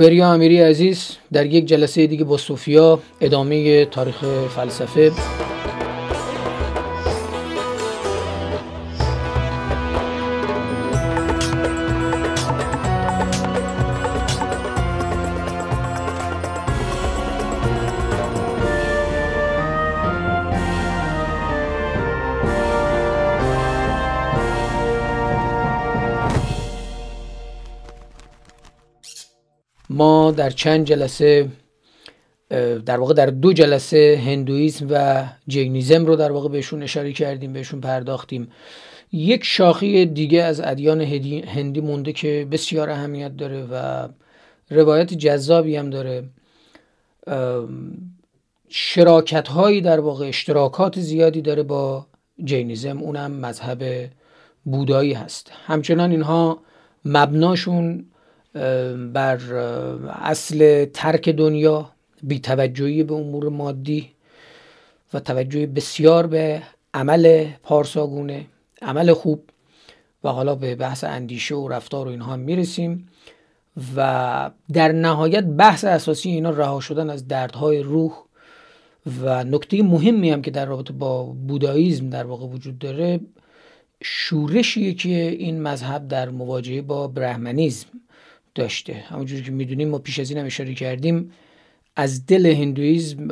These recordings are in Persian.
وریا امیری عزیز در یک جلسه دیگه با صوفیا ادامه تاریخ فلسفه. در چند جلسه در واقع در دو جلسه هندویزم و جینیزم رو در واقع بهشون اشاره کردیم بهشون پرداختیم. یک شاخی دیگه از ادیان هندی مونده که بسیار اهمیت داره و روایت جذابی هم داره. شراکت هایی در واقع اشتراکات زیادی داره با جینیزم. اونم مذهب بودایی هست. همچنان اینها مبناشون بر اصل ترک دنیا بیتوجهی به امور مادی و توجه بسیار به عمل پارساگونه عمل خوب و حالا به بحث اندیشه و رفتار و اینها می‌رسیم و در نهایت بحث اساسی اینا رها شدن از دردهای روح و نکته مهمی هم که در رابطه با بوداییزم در واقع وجود داره شورشیه که این مذهب در مواجهه با برهمنیزم داشته. همونجوری که می‌دونیم ما پیش از این هم اشاره کردیم از دل هندویزم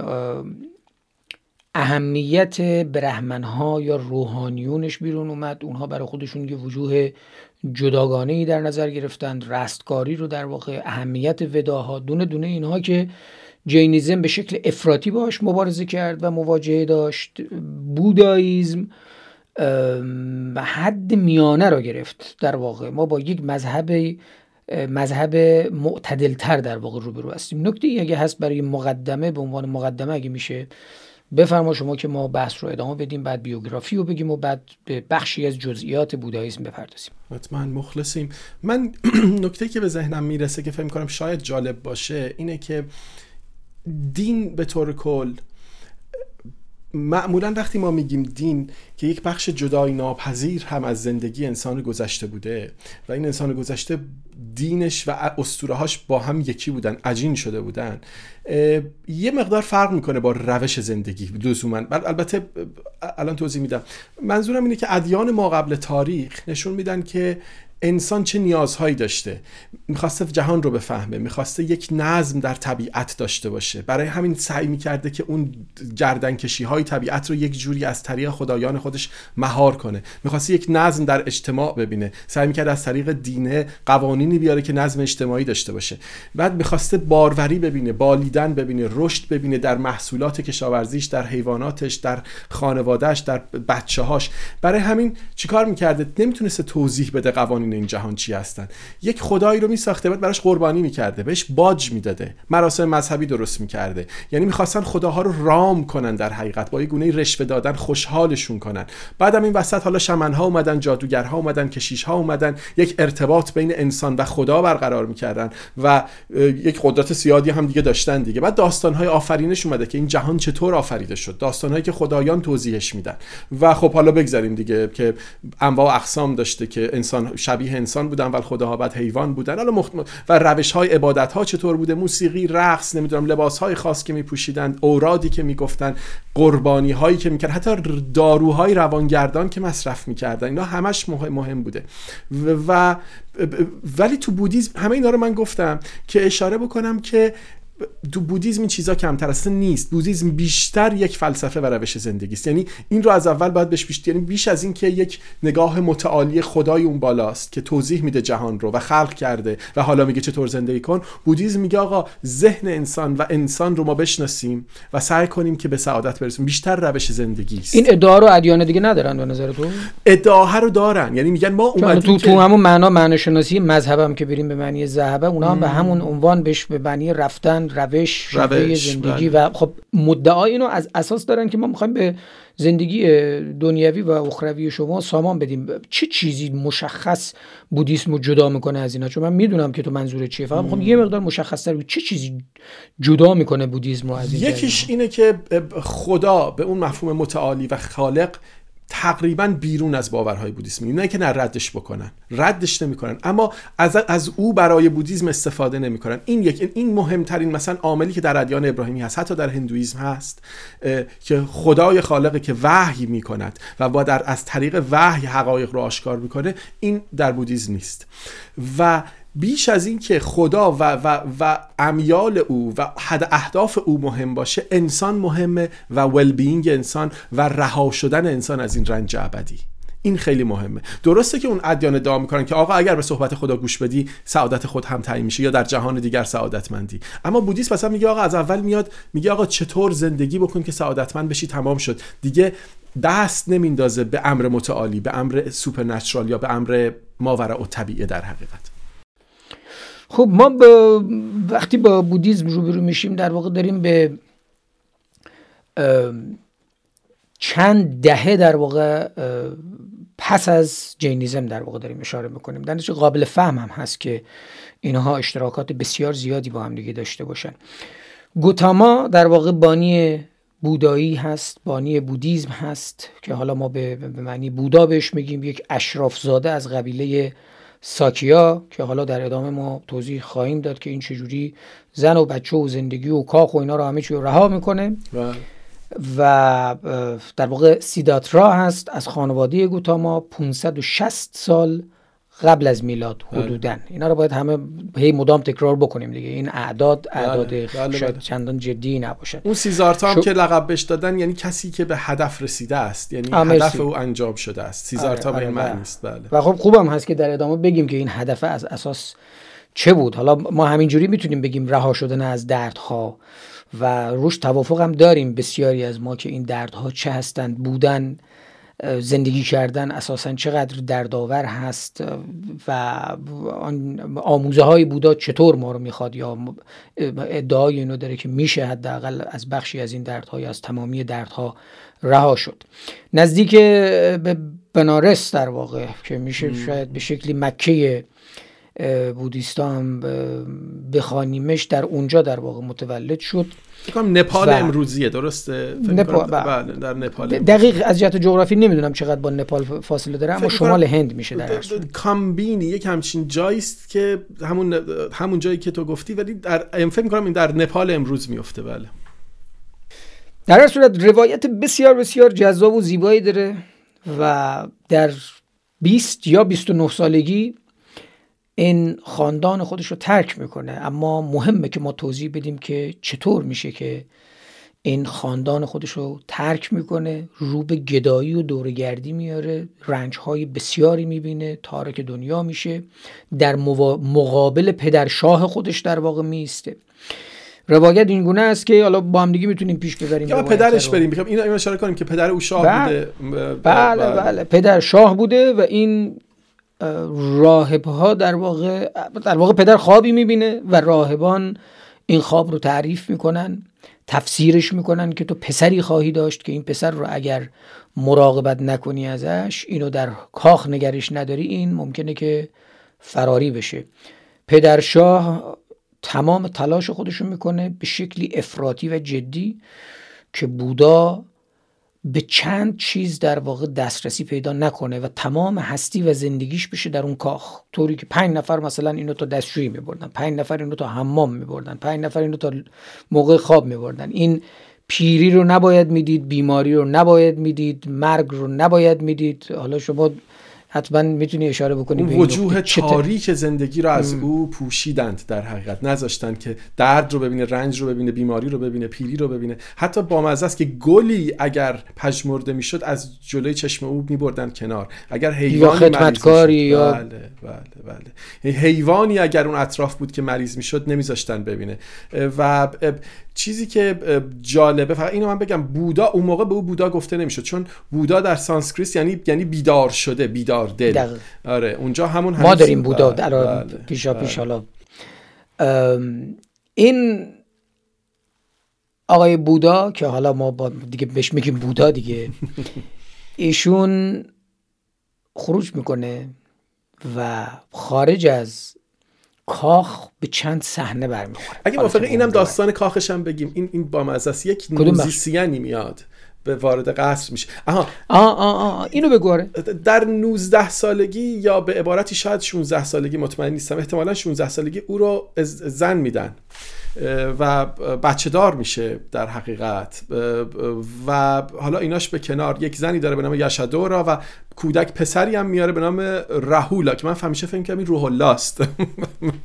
اهمیت برهمنها یا روحانیونش بیرون اومد. اونها برای خودشون یه وجوه جداگانه ای در نظر گرفتند. رستگاری رو در واقع اهمیت وداها دونه دونه اینها که جینیزم به شکل افراطی باش مبارزه کرد و مواجهه داشت. بوداییزم حد میانه را گرفت. در واقع ما با یک مذهب مذهب معتدلتر در واقع روبرو هستیم. نکته ای اگه هست برای مقدمه به عنوان مقدمه اگه میشه بفرما شما که ما بحث رو ادامه بدیم بعد بیوگرافی رو بگیم و بعد به بخشی از جزئیات بوداییسم بپردازیم. حتما مخلصیم. من نکته که به ذهنم می‌رسه که فکر کنم شاید جالب باشه اینه که دین به طور کل معمولا وقتی ما میگیم دین که یک بخش جدای ناپذیر هم از زندگی انسان گذشته بوده و این انسان گذشته دینش و اسطورهاش با هم یکی بودن عجین شده بودن یه مقدار فرق می‌کنه با روش زندگی لزوما. البته الان توضیح میدم. منظورم اینه که ادیان ما قبل تاریخ نشون میدن که انسان چه نیازهایی داشته؟ می‌خواسته جهان رو بفهمه می‌خواسته یک نظم در طبیعت داشته باشه. برای همین سعی می‌کرده که اون گردنکشی های طبیعت رو یک جوری از طریق خدایان خودش مهار کنه. می‌خواسته یک نظم در اجتماع ببینه. سعی می‌کرده از طریق دینه قوانینی بیاره که نظم اجتماعی داشته باشه. بعد می‌خواسته باروری ببینه بالیدن ببینه رشد ببینه در محصولات کشاورزیش در حیواناتش در خانوادهش در بچه هاش برای همین چیکار می‌کرده؟ نمی‌تونسته توضیح بده قوانین این جهان چی هستن. یک خدایی رو میساخته بعد براش قربانی می‌کرده بهش باج می‌داده. مراسم مذهبی درست می‌کرده. یعنی می‌خواستن خداها رو رام کنن در حقیقت با یه گونه رشوه دادن خوشحالشون کنن. بعدم این وسط حالا شمنها اومدن جادوگرها اومدن کشیشها اومدن یک ارتباط بین انسان و خدا برقرار می‌کردن و یک قدرت زیادی هم دیگه داشتن دیگه. بعد داستانهای آفرینش اومده که این جهان چطور آفریده شد. داستانهایی که خدایان توضیحش میدن. و خب حالا بگذاریم دیگه که انواع اقسام داشته که انسان شبیه انسان بودن ولی خداها بعد حیوان بودن. حالا مخت... و روش های عبادت ها چطور بوده؟ موسیقی رقص نمی‌دونم لباس های خاص که میپوشیدن اورادی که می‌گفتن قربانی هایی که می‌کرد حتی داروهای روانگردان که مصرف می‌کردن. اینا همش مهم بوده. و ولی تو بودیزم همه اینا رو من گفتم که اشاره بکنم که تو بودیزم این چیزا کمتر اصلا نیست. بودیزم بیشتر یک فلسفه و روش زندگی است. یعنی این رو از اول باید بهش بیشتر یعنی بیش از این که یک نگاه متعالی خدای اون بالاست که توضیح میده جهان رو و خلق کرده و حالا میگه چطور زندگی کن. بودیزم میگه آقا ذهن انسان و انسان رو ما بشناسیم و سعی کنیم که به سعادت برسیم. بیشتر روش زندگی است. این ادعا رو ادیان دیگه ندارن به نظر تو؟ ادعا رو دارن. یعنی میگن ما اومدیم تو تو همون معنا معنی شناسی مذهبم که بریم به معنی ذهبه اونا هم به همون عنوان بهش به معنی رفتن روش روش زندگی بله. و خب مدعای اینو از اساس دارن که ما می‌خوایم به زندگی دنیوی و اخروی شما سامان بدیم. چه چیزی مشخص بودیسم رو جدا می‌کنه از اینا؟ چون من می‌دونم که تو منظور چیه. فقط می‌خوام یه مقدار مشخص تر چه چیزی جدا می‌کنه بودیسم رو از این یکیش اینه که خدا به اون مفهوم متعالی و خالق تقریبا بیرون از باورهای بودیسم. نه که نه ردش بکنن. ردش نمی‌کنن. اما از, از او برای بودیسم استفاده نمی‌کنن. این یک این مهمترین مثلا عاملی که در ادیان ابراهیمی هست حتی در هندویزم هست که خدای خالقه که وحی می‌کند و با در از طریق وحی حقایق رو آشکار می‌کنه این در بودیسم نیست. و بیش از این که خدا و, و, و امیال او و حد اهداف او مهم باشه انسان مهمه و well-being انسان و رها شدن انسان از این رنج ابدی. این خیلی مهمه. درسته که اون ادیان ادعا می‌کنن که آقا اگر به صحبت خدا گوش بدی سعادت خود هم تعیین میشه یا در جهان دیگر سعادتمندی. اما بودیسم مثلا میگه آقا از اول میاد میگه آقا چطور زندگی بکن که سعادتمند بشی؟ تمام شد. دیگه دست نمیندازه به امر متعالی به امر supernatural یا به امر ماورا و طبیعه در حقیقت. خب ما با وقتی با بودیزم روبرو میشیم در واقع داریم به چند دهه در واقع پس از جینیزم در واقع داریم اشاره می‌کنیم. در قابل فهم هم هست که اینها اشتراکات بسیار زیادی با هم دیگه داشته باشن. گوتاما در واقع بانی بودایی هست بانی بودیزم هست که حالا ما به معنی بودا بهش میگیم یک اشراف زاده از قبیله ساکیا که حالا در ادامه ما توضیح خواهیم داد که این چجوری زن و بچه و زندگی و کاخ و اینا رو همه چی رو رها می‌کنه بله. و در واقع سیداترا هست از خانواده گوتاما 560 سال قبل از میلاد بله. حدودا. اینا رو باید همه هی مدام تکرار بکنیم دیگه. این اعداد بله. اعداد بله. شاید چندان جدی نباشد اون سیزارتا هم که لقب بهش دادن یعنی کسی که به هدف رسیده است. یعنی هدف او انجام شده است. سیزارتا آره، به این آره، معنی است. بله. و خب خوبم هست که در ادامه بگیم که این هدف از اساس چه بود. حالا ما همینجوری می‌تونیم بگیم رها شدن از دردها و روش توافق هم داریم بسیاری از ما که این دردها چه هستند بودن. زندگی کردن اساسا چقدر دردآور هست و آموزه های بودا چطور ما رو می‌خواد یا ادعای اینو داره که میشه حداقل از بخشی از این دردها یا از تمامی دردها رها شد. نزدیک به بنارس در واقع که میشه شاید به شکلی مکه بودیستان بخوانیمش در اونجا در واقع متولد شد. فکر نپال امروزیه درسته؟ نپال بله. در نپال دقیق از جهت جغرافی نمی‌دونم چقدر با نپال فاصله داره اما شمال هند میشه در کامبینی یک همچین جایی است که همون همون جایی که تو گفتی ولی در فکر می‌کنم این در نپال امروز میفته بله. در هر صورت روایت بسیار بسیار جذاب و زیبایی داره و در 20 یا 29 سالگی این خاندان خودش رو ترک می‌کنه. اما مهمه که ما توضیح بدیم که چطور میشه که این خاندان خودش رو ترک می‌کنه رو به گدایی و دورگردی میاره رنج های بسیاری می‌بینه تارک دنیا میشه در مقابل پدرشاه خودش در واقع میسته روایت این گونه است که حالا با هم دیگه می‌تونیم پیش ببریم. یا پدرش بریم. می‌خوام اینو اشاره کنیم که پدر او شاه بله. بوده. بله بله, بله. پدر شاه بوده و این راهب ها در واقع در واقع پدر خوابی می‌بینه و راهبان این خواب رو تعریف می‌کنن تفسیرش می‌کنن که تو پسری خواهی داشت که این پسر رو اگر مراقبت نکنی ازش اینو در کاخ نگرش نداری این ممکنه که فراری بشه. پدرشاه تمام تلاش خودشو می‌کنه به شکلی افراطی و جدی که بودا به چند چیز در واقع دسترسی پیدا نکنه و تمام هستی و زندگیش بشه در اون کاخ. طوری که پنج نفر مثلا اینو تا دستشویی میبردن پنج نفر اینو تا حمام میبردن پنج نفر اینو تا موقع خواب میبردن. این پیری رو نباید می‌دید بیماری رو نباید می‌دید مرگ رو نباید می‌دید. حالا شما حتما می‌تونی اشاره بکنی به وجوه تاریک زندگی رو از او پوشیدند در حقیقت. نذاشتن که درد رو ببینه رنج رو ببینه بیماری رو ببینه پیری رو ببینه. حتی با است که گلی اگر پژمرده می‌شد از جلوی چشم او میبردن کنار. اگر حیوانی خدمتکاری یا بله بله بله. حیوانی اگر اون اطراف بود که مریض می‌شد نمیذاشتن ببینه. و چیزی که جالبه فقط اینو من بگم بودا اون موقع به او بودا گفته نمی‌شد چون بودا در سانسکریت یعنی یعنی بیدار شده بیدار دل آره اونجا همون ما داریم بودا در بله. پیشا پیش بله. حالا این آقای بودا که حالا ما با دیگه بهش میگیم بودا دیگه ایشون خروج می‌کنه و خارج از کاخ به چند صحنه برمیخوره. اگه موافقه اینم داستان کاخش هم بگیم. این این با است. یک موزیسیانی میاد به وارد قصر میشه. آها. آه آه آه. اینو بگو آره. در 19 سالگی یا به عبارتی شاید 16 سالگی مطمئن نیستم. احتمالا 16 سالگی او رو زن میدن. و بچه دار میشه در حقیقت. و حالا ایناش به کنار یک زنی داره به نام یشدورا و کودک پسری هم میاره به نام رهولا که من همیشه فکر کردم این روح الله است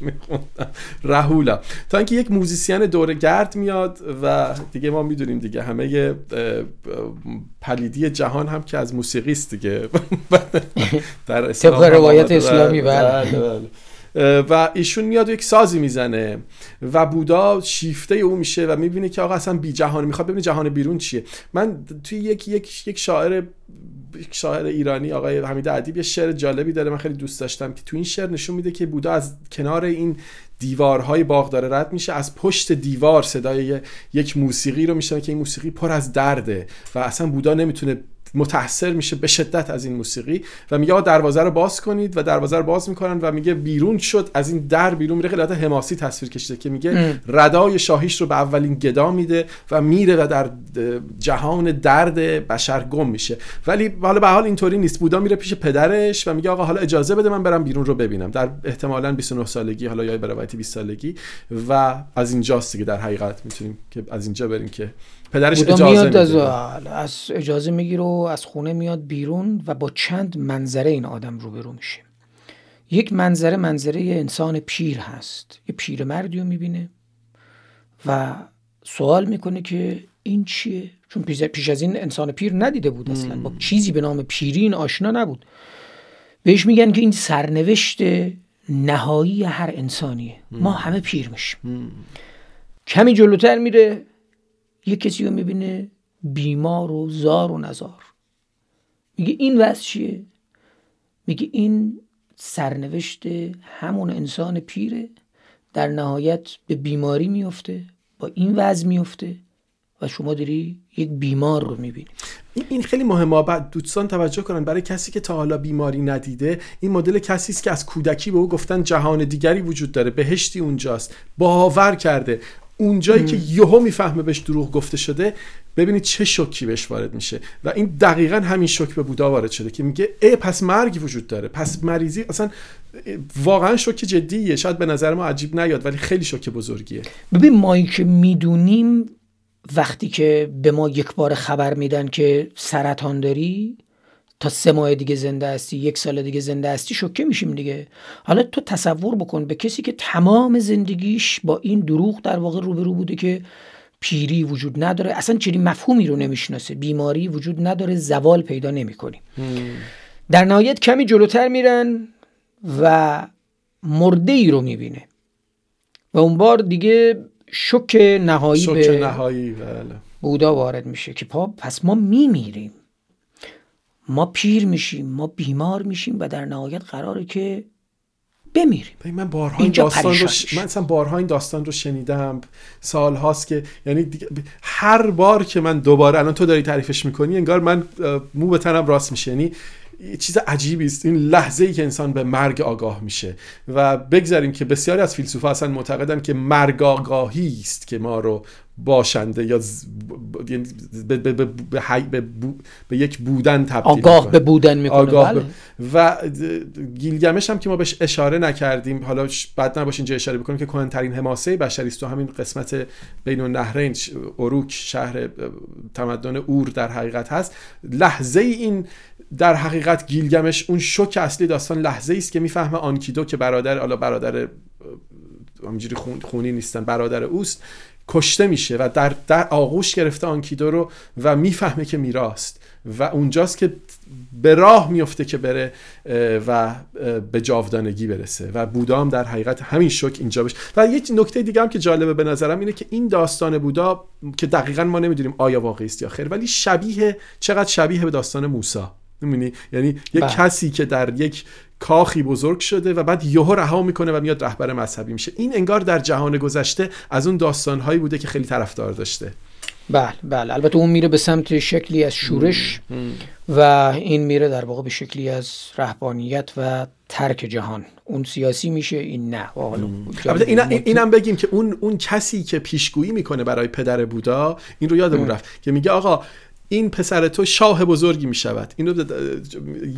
رهولا تا اینکه یک موزیسین دور گرد میاد و دیگه ما می‌دونیم دیگه همه پلیدی جهان هم که از موسیقی است دیگه. در اسلام روایت اسلامی بله, بله،, بله. و ایشون میاد و یک سازی می‌زنه و بودا شیفته او میشه و می‌بینه که آقا اصلا بی جهان می‌خواد ببینه جهان بیرون چیه. من توی یک یک یک شاعر یک شاعر ایرانی آقای حمید ادیب یه شعر جالبی داره من خیلی دوست داشتم که تو این شعر نشون میده که بودا از کنار این دیوارهای باغ داره رد میشه از پشت دیوار صدای یک موسیقی رو میشنوه که این موسیقی پر از درده و اصلا بودا نمی‌تونه متاثر میشه به شدت از این موسیقی و میگه دروازه رو باز کنید و دروازه رو باز می‌کنن و میگه بیرون شد از این در بیرون میره. خیلی حماسی تصویر کشیده که میگه ردای شاهیش رو به اولین گدا میده و میره و در جهان درد بشر گم میشه. ولی حالا به حال اینطوری نیست. بودا میره پیش پدرش و میگه آقا حالا اجازه بده من برم بیرون رو ببینم. در احتمالا 29 سالگی حالا یا به روایت 20 سالگی. و از اینجاست دیگه در حقیقت می‌تونیم که از اینجا بریم که پدرش اجازه میاد از, از اجازه می‌گیره و از خونه میاد بیرون و با چند منظره این آدم روبرو میشه. یک منظره منظره یه انسان پیر هست. یه پیر مردی رو می‌بینه و سوال می‌کنه که این چیه؟ چون پیش از این انسان پیر ندیده بود اصلا. با چیزی به نام پیرین آشنا نبود. بهش میگن که این سرنوشت نهایی هر انسانیه. ما همه پیر میشیم. کمی جلوتر میره یه کسی رو می‌بینه بیمار و زار و نزار. میگه این وضع چیه؟ میگه این سرنوشت همون انسان پیره. در نهایت به بیماری میفته با این وضع میفته و شما داری یک بیمار رو می‌بینی. این خیلی مهمه. بعد دوستان توجه کنن برای کسی که تا حالا بیماری ندیده این مدل کسی است که از کودکی به او گفتن جهان دیگری وجود داره بهشتی اونجاست باور کرده. اونجایی که یهو می‌فهمه بهش دروغ گفته شده ببینید چه شوکی بهش وارد میشه. و این دقیقا همین شوک به بودا وارد شده که میگه ای پس مرگی وجود داره پس مریضی اصلا واقعا شوک جدیه شاید به نظر ما عجیب نیاد ولی خیلی شوک بزرگیه. ببین ما که می‌دونیم وقتی که به ما یک بار خبر میدن که سرطان داری تا سه ماه دیگه زنده هستی یک سال دیگه زنده هستی شوکه میشیم دیگه. حالا تو تصور بکن به کسی که تمام زندگیش با این دروغ در واقع روبرو بوده که پیری وجود نداره اصلا چنین مفهومی رو نمی‌شناسه. بیماری وجود نداره زوال پیدا نمی‌کنی در نهایت کمی جلوتر میرن و مرده ای رو می‌بینه. و اون بار دیگه شک نهایی شک به نهایی بله. بودا وارد میشه که پا پس ما میمیریم. ما پیر میشیم ما بیمار میشیم و در نهایت قراره که بمیریم. من بارها این داستان رو ش... من اصلا بارها این داستان رو شنیدم. سال هاست که یعنی هر بار که من دوباره الان تو داری تعریفش می‌کنی انگار من مو به تنم راست میشه. یعنی چیز عجیبی است. این لحظه ای که انسان به مرگ آگاه میشه. و بگذاریم که بسیاری از فیلسوفا اصلا معتقدن که مرگ آگاهی است که ما رو باشنده یا یعنی به, به, به, به, به یک بودن تبدیل آگاه به بودن می‌کنه. آگاه بله. و گیلگمش هم که ما بهش اشاره نکردیم حالا بعد نباش اینجا اشاره بکنیم که کهنترین حماسه بشری است تو همین قسمت بین النهرین اروک شهر تمدن اور در حقیقت هست. لحظه این در حقیقت گیلگمش اون شوک اصلی داستان لحظه است که می‌فهمه آنکیدو که برادر حالا برادر همینجوری خونی نیستن برادر اوست. کشته میشه و در, در آغوش گرفته آنکیدو رو و می‌فهمه که میراست و اونجاست که به راه میفته که بره و به جاودانگی برسه و بودا هم در حقیقت همین شک اینجا بشه. و یک نکته دیگه هم که جالبه به نظرم اینه که این داستان بودا که دقیقا ما نمی‌دونیم آیا واقعی است یا خیر ولی شبیه چقدر شبیه به داستان موسی یعنی یک بله. کسی که در یک کاخی بزرگ شده و بعد یهو رها می‌کنه و میاد رهبر مذهبی میشه. این انگار در جهان گذشته از اون داستانهایی بوده که خیلی طرفدار داشته. بله بله. البته اون میره به سمت شکلی از شورش و این میره در واقع به شکلی از رهبانیت و ترک جهان. اون سیاسی میشه این نه. البته این اینم بگیم که اون اون کسی که پیشگویی می‌کنه برای پدر بودا این رو یادمون رفت که میگه آقا این پسر تو شاه بزرگی می شود اینو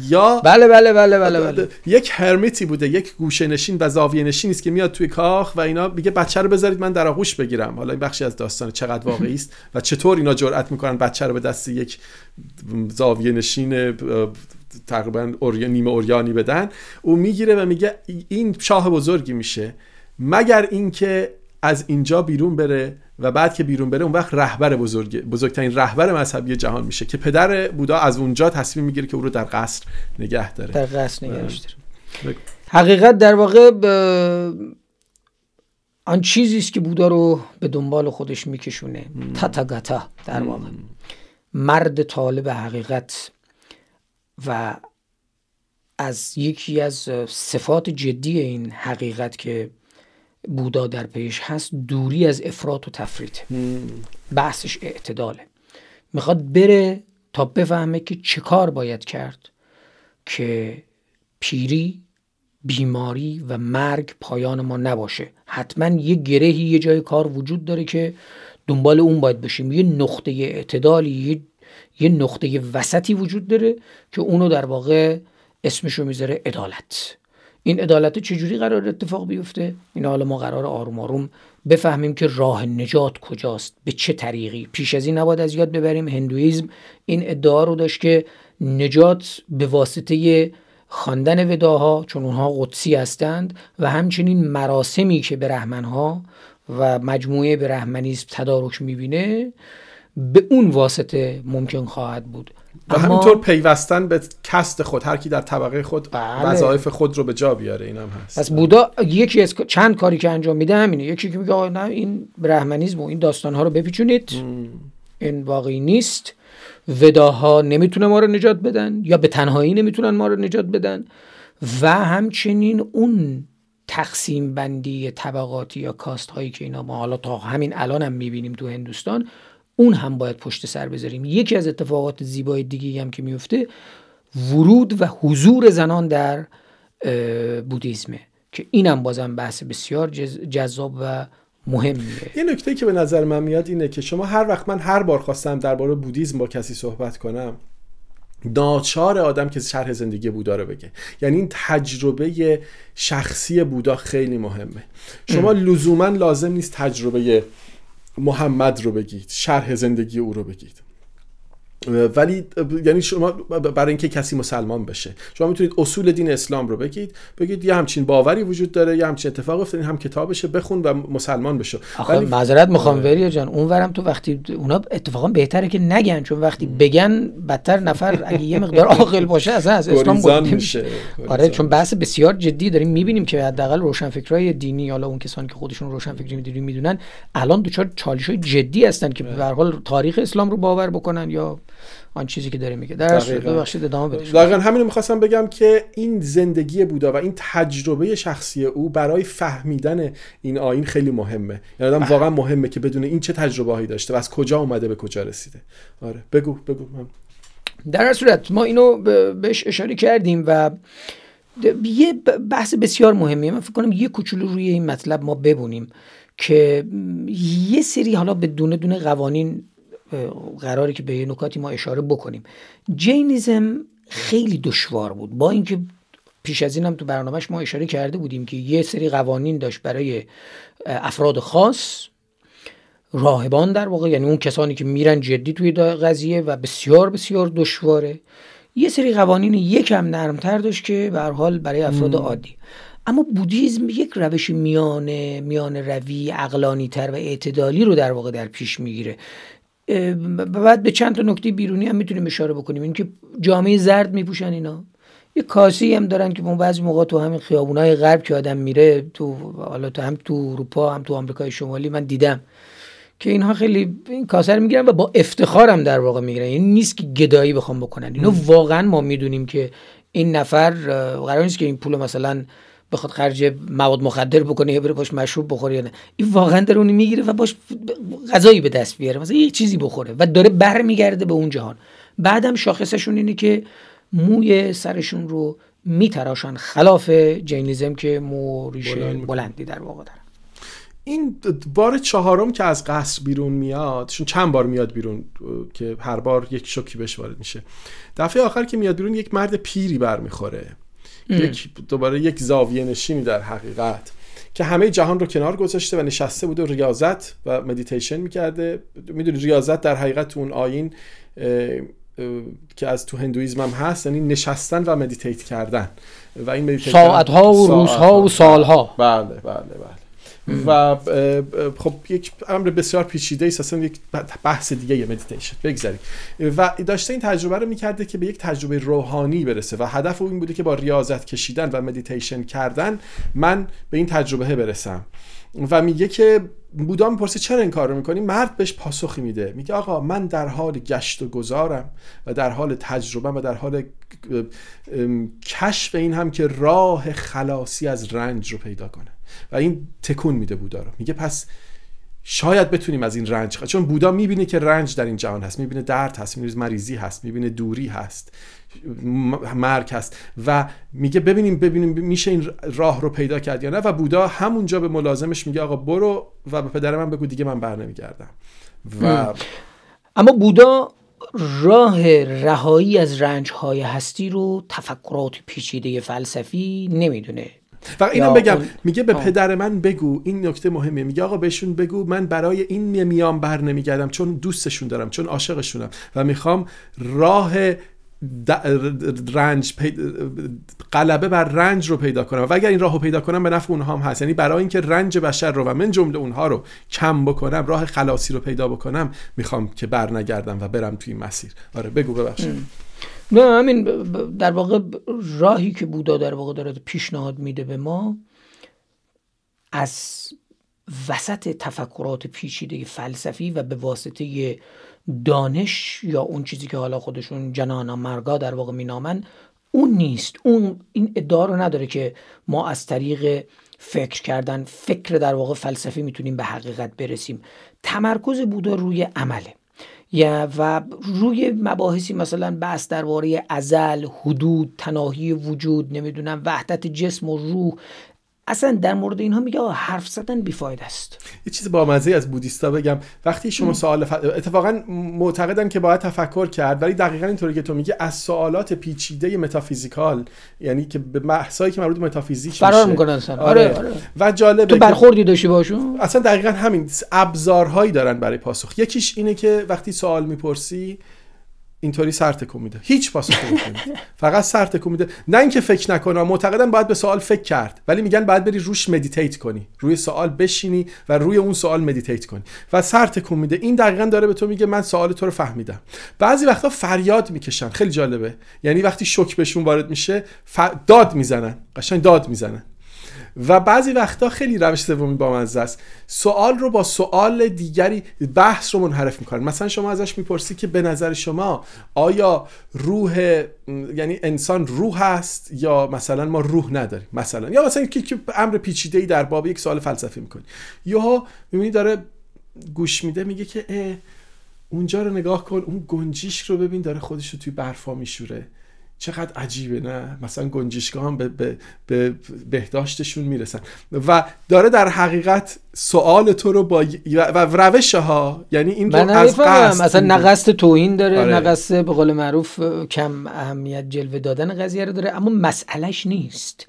یا بله بله بله بله, بله. یک هرمیتی بوده یک گوشه نشین و زاویه نشین است که میاد توی کاخ و اینا میگه بچه رو بذارید من در آغوش بگیرم. حالا این بخشی از داستان چقدر واقعی است و چطور اینا جرئت می‌کنن بچه رو به دست یک زاویه نشین تقریبا اوریا نیمه اوریانی بدن. او می‌گیره و میگه این شاه بزرگی میشه. مگر اینکه از اینجا بیرون بره و بعد که بیرون بره اون وقت رهبر بزرگ بزرگترین رهبر مذهبی جهان میشه که پدر بودا از اونجا تصمیم می‌گیره که او رو در قصر نگه داره. در قصر نگهش داره حقیقت در واقع آن چیزی است که بودا رو به دنبال خودش میکشونه. تتگتا در واقع. مرد طالب حقیقت و از یکی از صفات جدی این حقیقت که بودا در پیش هست دوری از افراط و تفرید بحثش اعتداله. می‌خواد بره تا بفهمه که چه کار باید کرد که پیری بیماری و مرگ پایان ما نباشه. حتما یه گرهی یه جای کار وجود داره که دنبال اون باید باشیم یه نقطه اعتدالی یه, یه نقطه وسطی وجود داره که اونو در واقع اسمشو می‌ذاره عدالت. این عدالت چجوری قرار اتفاق بیفته؟ این حالا ما قرار آروم آروم بفهمیم که راه نجات کجاست به چه طریقی؟ پیش از این نباید از یاد ببریم هندویزم این ادعا رو داشت که نجات به واسطه خواندن وداها چون اونها قدسی هستند و همچنین مراسمی که به رحمنها و مجموعه به رحمنیزم تدارک می‌بینه به اون واسطه ممکن خواهد بود. و همینطور پیوستن به کست خود هر کی در طبقه خود بله. وظایف خود رو به جا بیاره اینم هست. پس بودا یکی از چند کاری که انجام میده همینه. یکی که میگه نه این برهمنیزم و این داستان ها رو بپیچونید. این واقعی نیست. وداها نمی‌تونه ما رو نجات بدن یا به تنهایی نمی‌تونن ما رو نجات بدن. و همچنین اون تقسیم بندی طبقاتی یا کاست هایی که اینا ما حالا تا همین الان هم می‌بینیم تو هندوستان اون هم باید پشت سر بذاریم. یکی از اتفاقات زیبای دیگه هم که میفته ورود و حضور زنان در بودیزمه که اینم بازم بحث بسیار جذاب و مهمیه. یه نکته که به نظر من میاد اینه که شما هر وقت من هر بار خواستم درباره بودیزم با کسی صحبت کنم ناچار آدم که شرح زندگی بودا رو بگه. یعنی این تجربه شخصی بودا خیلی مهمه. شما لزوما لازم نیست تجربه محمد رو بگید شرح زندگی او رو بگید. ولی یعنی شما برای اینکه کسی مسلمان بشه. شما می‌تونید اصول دین اسلام رو بگید. بگید یه همچین باوری وجود داره یه همچین اتفاق افتاد هم کتابشه بخون و مسلمان بشه ولی معذرت می‌خوام آره. وریا جان اونورم تو وقتی اونا اتفاقا بهتره که نگن چون وقتی بگن بدتر نفر اگه یه مقدار عاقل باشه اصلا از اسلام میشه آره چون بحث بسیار جدی داریم. می‌بینیم که حداقل روشنفکرای دینی حالا اون کسانی که خودشون روشنفکری می‌دونن می‌دونن الان دچار چالش جدی هستن که به هر حال تاریخ اسلام رو باور بکنن یا آن چیزی که داره میگه. در ببخشید ادامه بدید. دقیقاً همین رو می‌خواستم بگم که این زندگی بودا و این تجربه شخصی او برای فهمیدن این آین خیلی مهمه. یعنی آدم واقعا مهمه که بدون این چه تجربه هایی داشته و از کجا اومده به کجا رسیده. آره بگو بگو. من. در صورت ما اینو بهش اشاره کردیم و یه بحث بسیار مهمیه. من فکر کنم یه کوچولو روی این مطلب ما ببونیم که یه سری حالا به دونه دونه قوانین قراری که به یه نکاتی ما اشاره بکنیم. جینیزم خیلی دشوار بود. با اینکه پیش از این هم تو برنامهش ما اشاره کرده بودیم که یه سری قوانین داشت برای افراد خاص راهبان در واقع یعنی اون کسانی که میرن جدی توی قضیه و بسیار بسیار دشواره. یه سری قوانین یکم نرمتر داشت که به حال برای افراد عادی. اما بودیزم یک روش میانه میان روی عقلانی تر و اعتدالی رو در واقع در پیش می‌گیره. بعد به چند تا نکته بیرونی هم می‌تونیم اشاره بکنیم. اینکه جامعه زرد میپوشن اینا. یه کاسی هم دارن که اون بعضی موقع تو همین خیابونای غرب که آدم میره تو حالا تو هم تو اروپا هم تو آمریکای شمالی من دیدم که اینها خیلی این کاسه رو می‌گیرن و با افتخار هم در واقع می‌گیرن. این نیست که گدایی بخوام بکنن. اینو واقعا ما می‌دونیم که این نفر قرار نیست که این پول مثلا بخواد خرج مواد مخدر بکنه یا بره باش مشروب بخوره یا نه. این واقعا داره اون می‌گیره و باش غذایی به دست بیاره. مثلا یه چیزی بخوره و داره برمیگرده به اون جهان. بعدم شاخصشون اینه که موی سرشون رو میتراشن خلاف جینیزم که مو ریشه بلندی در واقع داره. این بار چهارم که از قصر بیرون میاد چون چند بار میاد بیرون که هر بار یک شوکی بهش وارد میشه. دفعه آخر که میاد بیرون یک مرد پیری برمیخوره. یک دوباره یک زاویه نشینی در حقیقت که همه جهان رو کنار گذاشته و نشسته بوده و ریاضت و مدیتیشن می‌کرده. می‌دونی ریاضت در حقیقت تو اون آیین که از تو Hinduism هم هست یعنی نشستن و meditate کردن. و این ساعت ها و روز ها و سال ها بله بله بله. و خب یک امر بسیار پیچیده است. اصلا یک بحث دیگه یه مدیتیشن بگذاریم. و داشته این تجربه رو می‌کرده که به یک تجربه روحانی برسه و هدف او این بوده که با ریاضت کشیدن و مدیتیشن کردن من به این تجربه برسم. و میگه که بودا می‌پرسه چرا این کار رو می‌کنی؟ مرد بهش پاسخی میده. میگه آقا من در حال گشت و گذارم و در حال تجربه و در حال کشف این هم که راه خلاصی از رنج رو پیدا کنه. و این تکون میده بودا رو. میگه پس شاید بتونیم از این رنج چون بودا می‌بینه که رنج در این جهان هست می‌بینه درد هست می‌بینه مریضی هست می‌بینه دوری هست مرگ هست و میگه ببینیم ببینیم میشه این راه رو پیدا کرد یا نه و بودا همونجا به ملازمش میگه آقا برو و به پدر من بگو دیگه من بر نمیگردم و اما بودا راه رهایی از رنج های هستی رو تفکرات پیچیده فلسفی نمی‌دونه. و اینم بگم میگه به پدر من بگو این نکته مهمه میگه آقا بهشون بگو من برای این میام بر نمیگردم چون دوستشون دارم چون عاشقشونم. و می‌خوام راه رنج غلبه بر رنج رو پیدا کنم. و اگر این راه رو پیدا کنم به نفع اونها هم هست. یعنی برای اینکه رنج بشر رو و من جمله اونها رو کم بکنم راه خلاصی رو پیدا بکنم می‌خوام که بر نگردم و برم توی این مسیر. آره بگو ببخشید. نه همین در واقع راهی که بودا در واقع داره پیشنهاد میده به ما از وسط تفکرات پیچیده فلسفی و به واسطه دانش یا اون چیزی که حالا خودشون جنانا مرگا در واقع مینامن اون نیست. اون این ادعا رو نداره که ما از طریق فکر کردن فکر در واقع فلسفی می‌تونیم به حقیقت برسیم. تمرکز بودا روی عمله. و روی مباحثی مثلا بحث درباره ازل حدود تناهی وجود نمی‌دونم وحدت جسم و روح اصلا در مورد اینها میگه حرف زدن بیفاید است یه چیز با مزه از بودیستا بگم وقتی شما سوال ف... اتفاقا معتقدن که باید تفکر کرد ولی دقیقا اینطوری که تو میگه از سوالات پیچیده متافیزیکال یعنی که به بحثایی که مربوط متافیزیک فرار می‌کنن آره. آره. آره. و جالبه تو برخوردی داشتی باشون اصلا دقیقا همین ابزارهایی دارن برای پاسخ یکیش اینه که وقتی سوال می‌پرسی اینطوری سر تکون میده. هیچ پاسخی نمیده فقط سر تکون میده. نه اینکه فکر نکنه معتقدن باید به سوال فکر کرد. ولی میگن باید بری روش meditate کنی. روی سوال بشینی و روی اون سوال meditate کنی. و سر تکون میده. این دقیقا داره به تو میگه من سوال تو رو فهمیدم. بعضی وقتا فریاد می‌کشن. خیلی جالبه. یعنی وقتی شوک بهشون وارد میشه داد می‌زنن. قشنگ داد می‌زنن. و بعضی وقتا خیلی روش سومی با مزه است سوال رو با سوال دیگری بحث رو منحرف می‌کنن. مثلا شما ازش می‌پرسی که به نظر شما آیا روح یعنی انسان روح هست یا مثلا ما روح نداریم؟ مثلا. یا مثلا که امر پیچیده ای در باب یک سوال فلسفی می‌کنی. یا می‌بینی داره گوش میده میگه که اونجا رو نگاه کن اون گنجیش رو ببین داره خودش رو توی برفا میشوره. چقدر عجیبه نه؟ مثلا گنجشگاه هم به, به, به بهداشتشون می‌رسن. و داره در حقیقت سوال تو رو با و روش ها یعنی این رو از قصد مثلا نه قصد توهین داره آره. نه قصد به قول معروف کم اهمیت جلوه دادن قضیه رو داره اما مسئلهش نیست.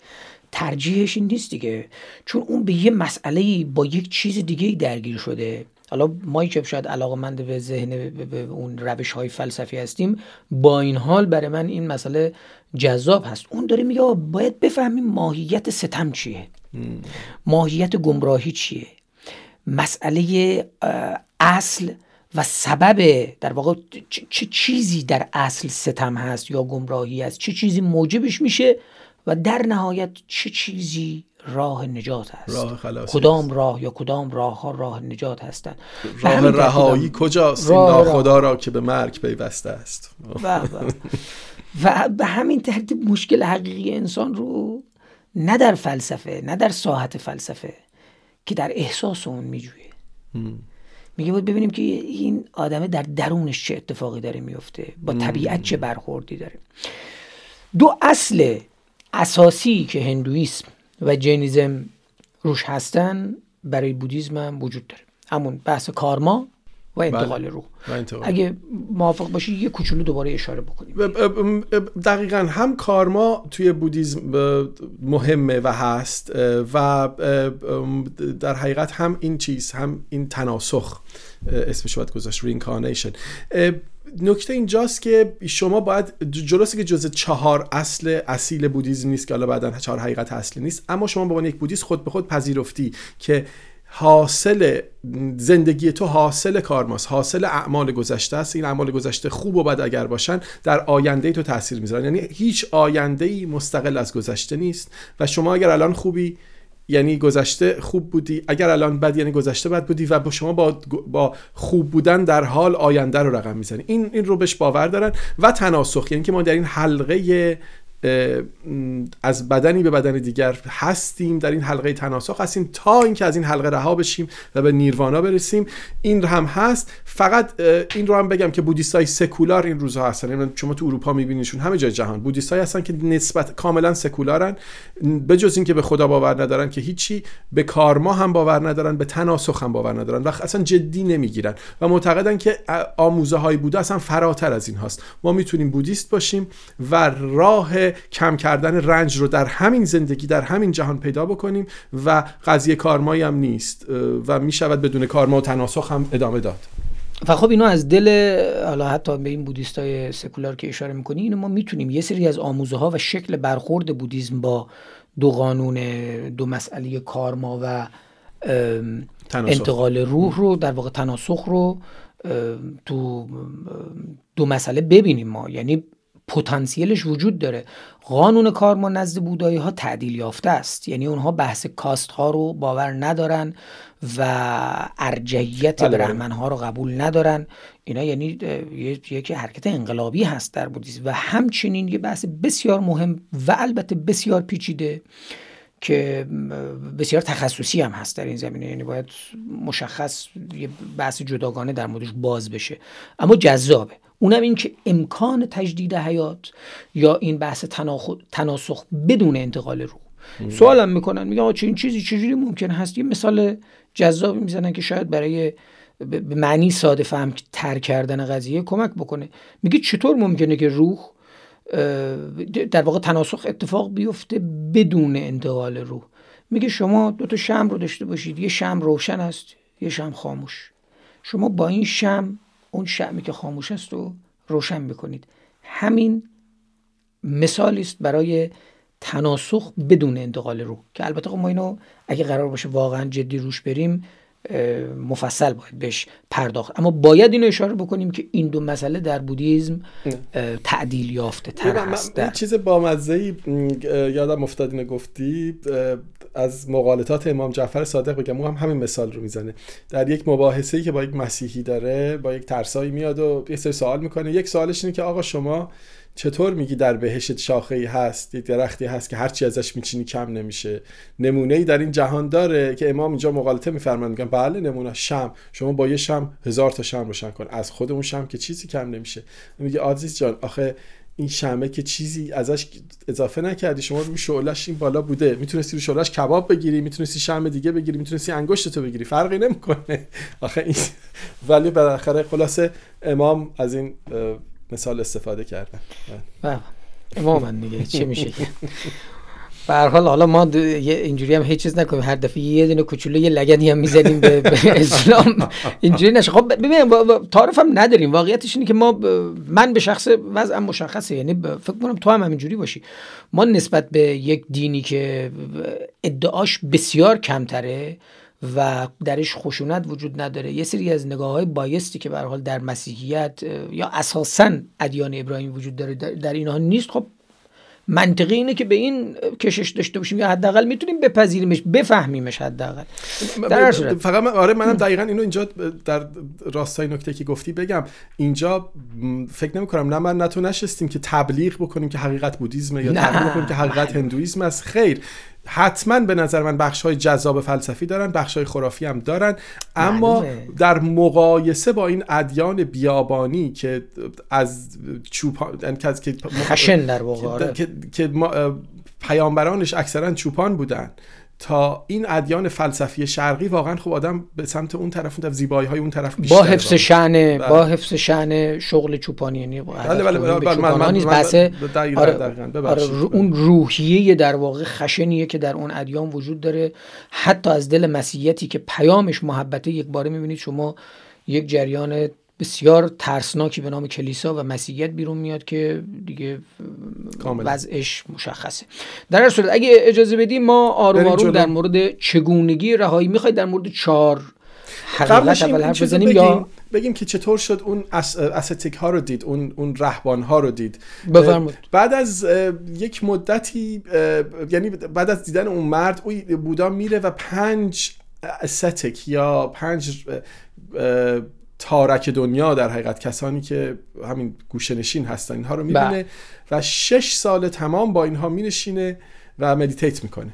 ترجیحش این نیست دیگه. چون اون به یه مسئله با یک چیز دیگه درگیر شده. حالا ما که شاید علاقمند به ذهن به اون روش های فلسفی هستیم با این حال برای من این مسئله جذاب هست. اون داره میگه باید بفهمیم ماهیت ستم چیه؟ ماهیت گمراهی چیه؟ مسئله اصل و سبب در واقع چه چیزی در اصل ستم هست یا گمراهی هست؟ چه چیزی موجبش میشه و در نهایت چه چیزی راه نجات است راه کدام راه یا کدام راه ها راه نجات هستند؟ راه رهایی کجاست؟ این ناخدا را که به مرگ پیوسته است. و, به همین ترتیب مشکل حقیقی انسان رو نه در فلسفه نه در ساحت فلسفه که در احساس اون میجویه. میگه باید ببینیم که این آدمه در درونش چه اتفاقی داره میفته با طبیعت چه برخوردی داره. دو اصل اساسی که هندویسم و جینیزم روش هستن برای بودیزم هم وجود داره همون بحث کارما و انتقال بله. روح. اگه موافق باشی یه کوچولو دوباره اشاره بکنیم دقیقا هم کارما توی Buddhism مهمه و هست و در حقیقت هم این چیز هم این تناسخ اسمش باید گذاشت reincarnation نکته اینجاست که شما باید جلوسی که جز چهار اصل اصیل Buddhism نیست که حالا بعدا چهار حقیقت اصلی نیست اما شما به عنوان یک بودیست خود به خود پذیرفتی که حاصل زندگی تو حاصل کارماست حاصل اعمال گذشته است. این اعمال گذشته خوب و بد اگر باشن در آینده تو تاثیر می‌ذارن. یعنی هیچ آینده ای مستقل از گذشته نیست. و شما اگر الان خوبی یعنی گذشته خوب بودی. اگر الان بد یعنی گذشته بد بودی و با شما با, با خوب بودن در حال آینده رو رقم می‌زنی. این این رو بهش باور دارن. و تناسخ یعنی که ما در این حلقه از بدنی به بدن دیگر هستیم در این حلقه تناسخ هستیم تا اینکه از این حلقه رها بشیم و به نیروانا برسیم. این هم هست. فقط این رو هم بگم که بودیستای سکولار این روزها هستن. یعنی شما تو اروپا میبینیشون همه جای جهان. بودیستایی هستن که نسبت کاملا سکولارن. به جز اینکه به خدا باور ندارن که هیچی به کارما هم باور ندارن به تناسخ هم باور ندارن و اصلا جدی نمی‌گیرن و معتقدن که آموزه های بوده اصلا فراتر از این هاست. ما می‌تونیم بودیست باشیم و راه کم کردن رنج رو در همین زندگی در همین جهان پیدا بکنیم و قضیه کارمایی هم نیست و می‌شود بدون کارما و تناسخ هم ادامه داد و خب اینا از دل حالا حتی به این بودیستای سکولار که اشاره می‌کنی اینو ما می‌تونیم یه سری از آموزه ها و شکل برخورد بودیزم با دو قانون دو مسئله کارما و. انتقال روح رو در واقع تناسخ رو تو دو مسئله ببینیم ما یعنی پتانسیلش وجود داره. قانون کارما نزد بودایی ها تعدیل یافته است. یعنی اونها بحث کاست ها رو باور ندارن و ارجحیت بله، بله. برهمن ها رو قبول ندارن. اینا یعنی یک حرکت انقلابی هست در بودیسم و همچنین یه بحث بسیار مهم و البته بسیار پیچیده که بسیار تخصصی هم هست در این زمینه. یعنی باید مشخص یه بحث جداگانه در موردش باز بشه. اما جذابه. اونم این که امکان تجدید حیات یا این بحث تناسخ بدون انتقال روح سوالم می‌کنن میگن آقا چه این چیزی چجوری ممکن هست؟ یه مثال جذابی می‌زنن که شاید برای به معنی ساده فهم تر کردن قضیه کمک بکنه. میگه چطور ممکنه که روح در واقع تناسخ اتفاق بیفته بدون انتقال روح؟ میگه شما دو تا شم رو داشته باشید. یه شم روشن است یه شم خاموش. شما با این شم اون شمی که خاموش است رو روشن می‌کنید. همین مثالی است برای تناسخ بدون انتقال روح که البته خب ما اینو اگه قرار باشه واقعا جدی روش بریم مفصل باید بهش پرداخت. اما باید اینو اشاره بکنیم که این دو مسئله در بودیزم تعدیل یافته تر من- من- هست. در چیز بامزه یادم افتاد اینو گفتی. از مقالطات امام جعفر صادق بگم او هم همین مثال رو می‌زنه. در یک مباحثه‌ای که با یک مسیحی داره با یک ترسایی میاد و یه سری سوال می‌کنه. یک سوالش اینه که آقا شما چطور میگی در بهشت شاخه ای هست؟ یک درختی هست که هرچی ازش میچینی کم نمیشه. نمونه ای در این جهان داره که امام اینجا مقالطه میفرمایند میگن بله نمونه شم. شما با یه شم هزار تا شم روشن کن. از خود اون شم که چیزی کم نمیشه. میگه عزیز جان آخه این شمه که چیزی ازش اضافه نکردی. شما روی شعلش این بالا بوده. می‌تونستی روی شعلش کباب بگیری می‌تونستی شم دیگه بگیری می‌تونستی انگشتتو بگیری. فرقی نمی‌کنه. آخه این ولی بالاخره خلاصه امام از این مثال استفاده کردن بله. امام دیگه چه میشه به هر حال حالا ما اینجوری هم هیچ چیز نکنیم. هر دفعه یه دونه کوچولو یه لگدی هم می‌زنیم به, به اسلام. اینجوری نشه. خب ببین تعارف هم نداریم. واقعیتش اینه که ما من به شخص وضعم مشخصه. یعنی فکر کنم تو هم همینجوری باشی. ما نسبت به یک دینی که ادعاش بسیار کمتره و درش خشونت وجود نداره. یه سری از نگاه های بایستی که به حال در مسیحیت یا اساسا ادیان ابراهیم وجود داره در, اینها نیست. خب منطقی اینه که به این کشش داشته باشیم یا حداقل می‌تونیم بپذیریمش بفهمیمش حداقل. در صورت. فقط من آره منم دقیقا اینو اینجا در راستای نکته که گفتی بگم. اینجا فکر نمی کنم نه من نه تو نشستیم که تبلیغ بکنیم که حقیقت بودیزمه یا. تبلیغ بکنیم که حقیقت هندویزم است. خیر. حتما به نظر من بخش های جذاب فلسفی دارن بخش های خرافی هم دارن اما معلومه. در مقایسه با این ادیان بیابانی که از چوپان یعنی که خشن در واقع که, آره. پیامبرانش اکثرا چوپان بودن تا این ادیان فلسفی شرقی واقعا خب آدم به سمت اون طرف اون زیبایی های اون طرف با حفظ شأن با حفظ شأن شغل چوپانی یعنی بله بله بله اون روحیه در واقع خشنیه که در اون ادیان وجود داره. حتی از دل مسیحیتی که پیامش محبته یک باره می‌بینید شما یک جریان بسیار ترسناکی به نام کلیسا و مسیحیت بیرون میاد که دیگه وضعش مشخصه. در هر صورت اگه اجازه بدیم ما آروم آروم در مورد چگونگی رهایی می‌خواید در مورد چهار حقیقت اول حرف بزنیم یا بگیم که چطور شد اون استیک ها رو دید اون اون رهبان ها رو دید. بفرمایید. بعد از یک مدتی یعنی بعد از دیدن اون مرد او بودا میره و پنج استیک یا پنج تارک دنیا در حقیقت کسانی که همین گوشنشین هستن اینها رو می‌بینه بله. و شش سال تمام با اینها مینشینه و meditate می‌کنه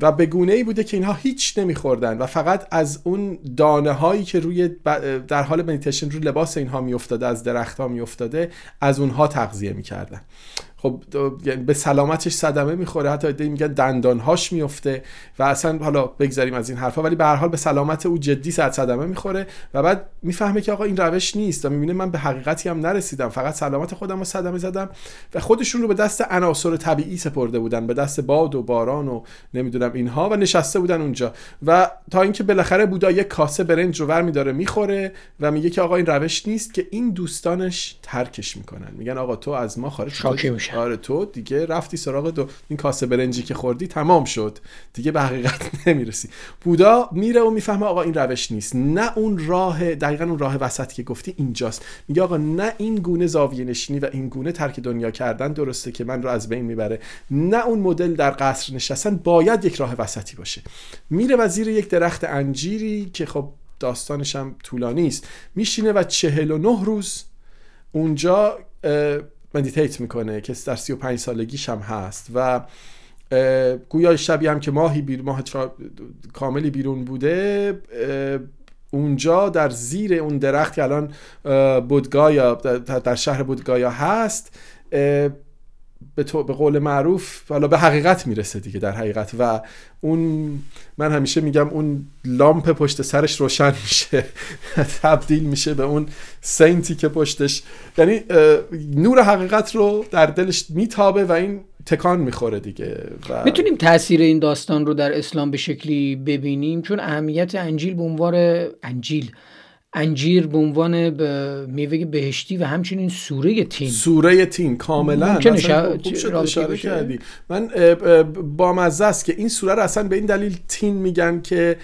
و به گونه ای بوده که اینها هیچ نمیخوردن و فقط از اون دانه هایی که روی در حال مدیتیشن روی لباس اینها میافتاده از درختها میافتاده از اونها تغذیه می‌کردن خب یعنی به سلامتش صدمه می‌خوره حتی عده‌ای میگن دندانهاش میفته و اصلا حالا بگذاریم از این حرفا ولی به هر حال به سلامت او جدی صد صدمه می‌خوره و بعد می‌فهمه که آقا این روش نیست و می‌بینه من به حقیقتی هم نرسیدم فقط سلامت خودم رو صدمه زدم و خودشون رو به دست عناصر طبیعی سپرده بودن به دست باد و باران و نمی‌دونم اینها و نشسته بودن اونجا و تا اینکه بالاخره بودا یک کاسه برنج رو ور میداره می‌خوره و میگه که آقا این روش نیست که این دوستانش ترکش می‌کنن. میگن آقا تو از ما خارج آره تو دیگه رفتی سراغ دو این کاسه برنجی که خوردی تمام شد. دیگه به حقیقت نمی‌رسی. بودا میره و می‌فهمه آقا این روش نیست. نه اون راه دقیقا اون راه وسطی که گفتی اینجاست. میگه آقا نه این گونه زاویه نشینی و این گونه ترک دنیا کردن درسته که من رو از بین می‌بره. نه اون مدل در قصر نشستن باید یک راه وسطی باشه. میره و زیر یک درخت انجیری که خب داستانش هم طولانی است. میشینه و چهل و نه روز اونجا مدیتیت می‌کنه که در 35 سالگیش هم هست و گویا شبی هم که ماهی بیر ماه کاملی بیرون بوده اونجا در زیر اون درخت که الان بودگایا در شهر بودگایا هست به, تو به قول معروف حالا به حقیقت می‌رسه دیگه در حقیقت و اون من همیشه میگم اون لامپ پشت سرش روشن میشه تبدیل میشه به اون سینتی که پشتش. یعنی نور حقیقت رو در دلش میتابه و این تکان می‌خوره دیگه و... می‌تونیم تاثیر این داستان رو در اسلام به شکلی ببینیم؟ چون اهمیت انجیل به عنوان انجیل انجیر به عنوان میوه بهشتی و همچنین سوره تین. سوره تین کاملا. اشاره کردی. من با مزه است که این سوره رو اصلا به این دلیل تین میگن که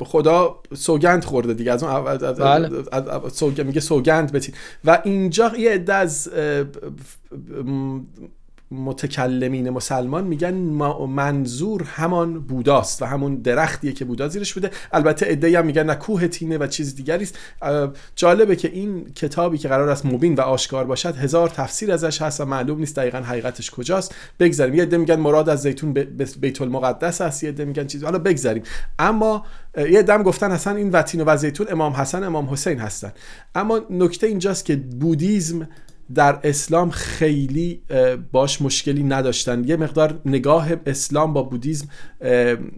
خدا سوگند خورده دیگه. از اون بله. میگه سوگند بتین و اینجا یه عده از متکلمین مسلمان میگن منظور همان بوداست و همون درختیه که بودا زیرش بوده. البته ادعی هم میگن نه کوه تینه و چیز دیگری است. جالبه که این کتابی که قرار است مبین و آشکار باشد هزار تفسیر ازش هست و معلوم نیست دقیقا حقیقتش کجاست. بگذاریم. یه عده میگن مراد از زیتون بیت المقدس است. یه عده میگن چیز. حالا بگذاریم. اما یه دم گفتن اصلا این وتین و زیتون امام حسن امام حسین هستن. اما نکته اینجاست که بودیزم در اسلام خیلی باش مشکلی نداشتن. یه مقدار نگاه اسلام با بودیزم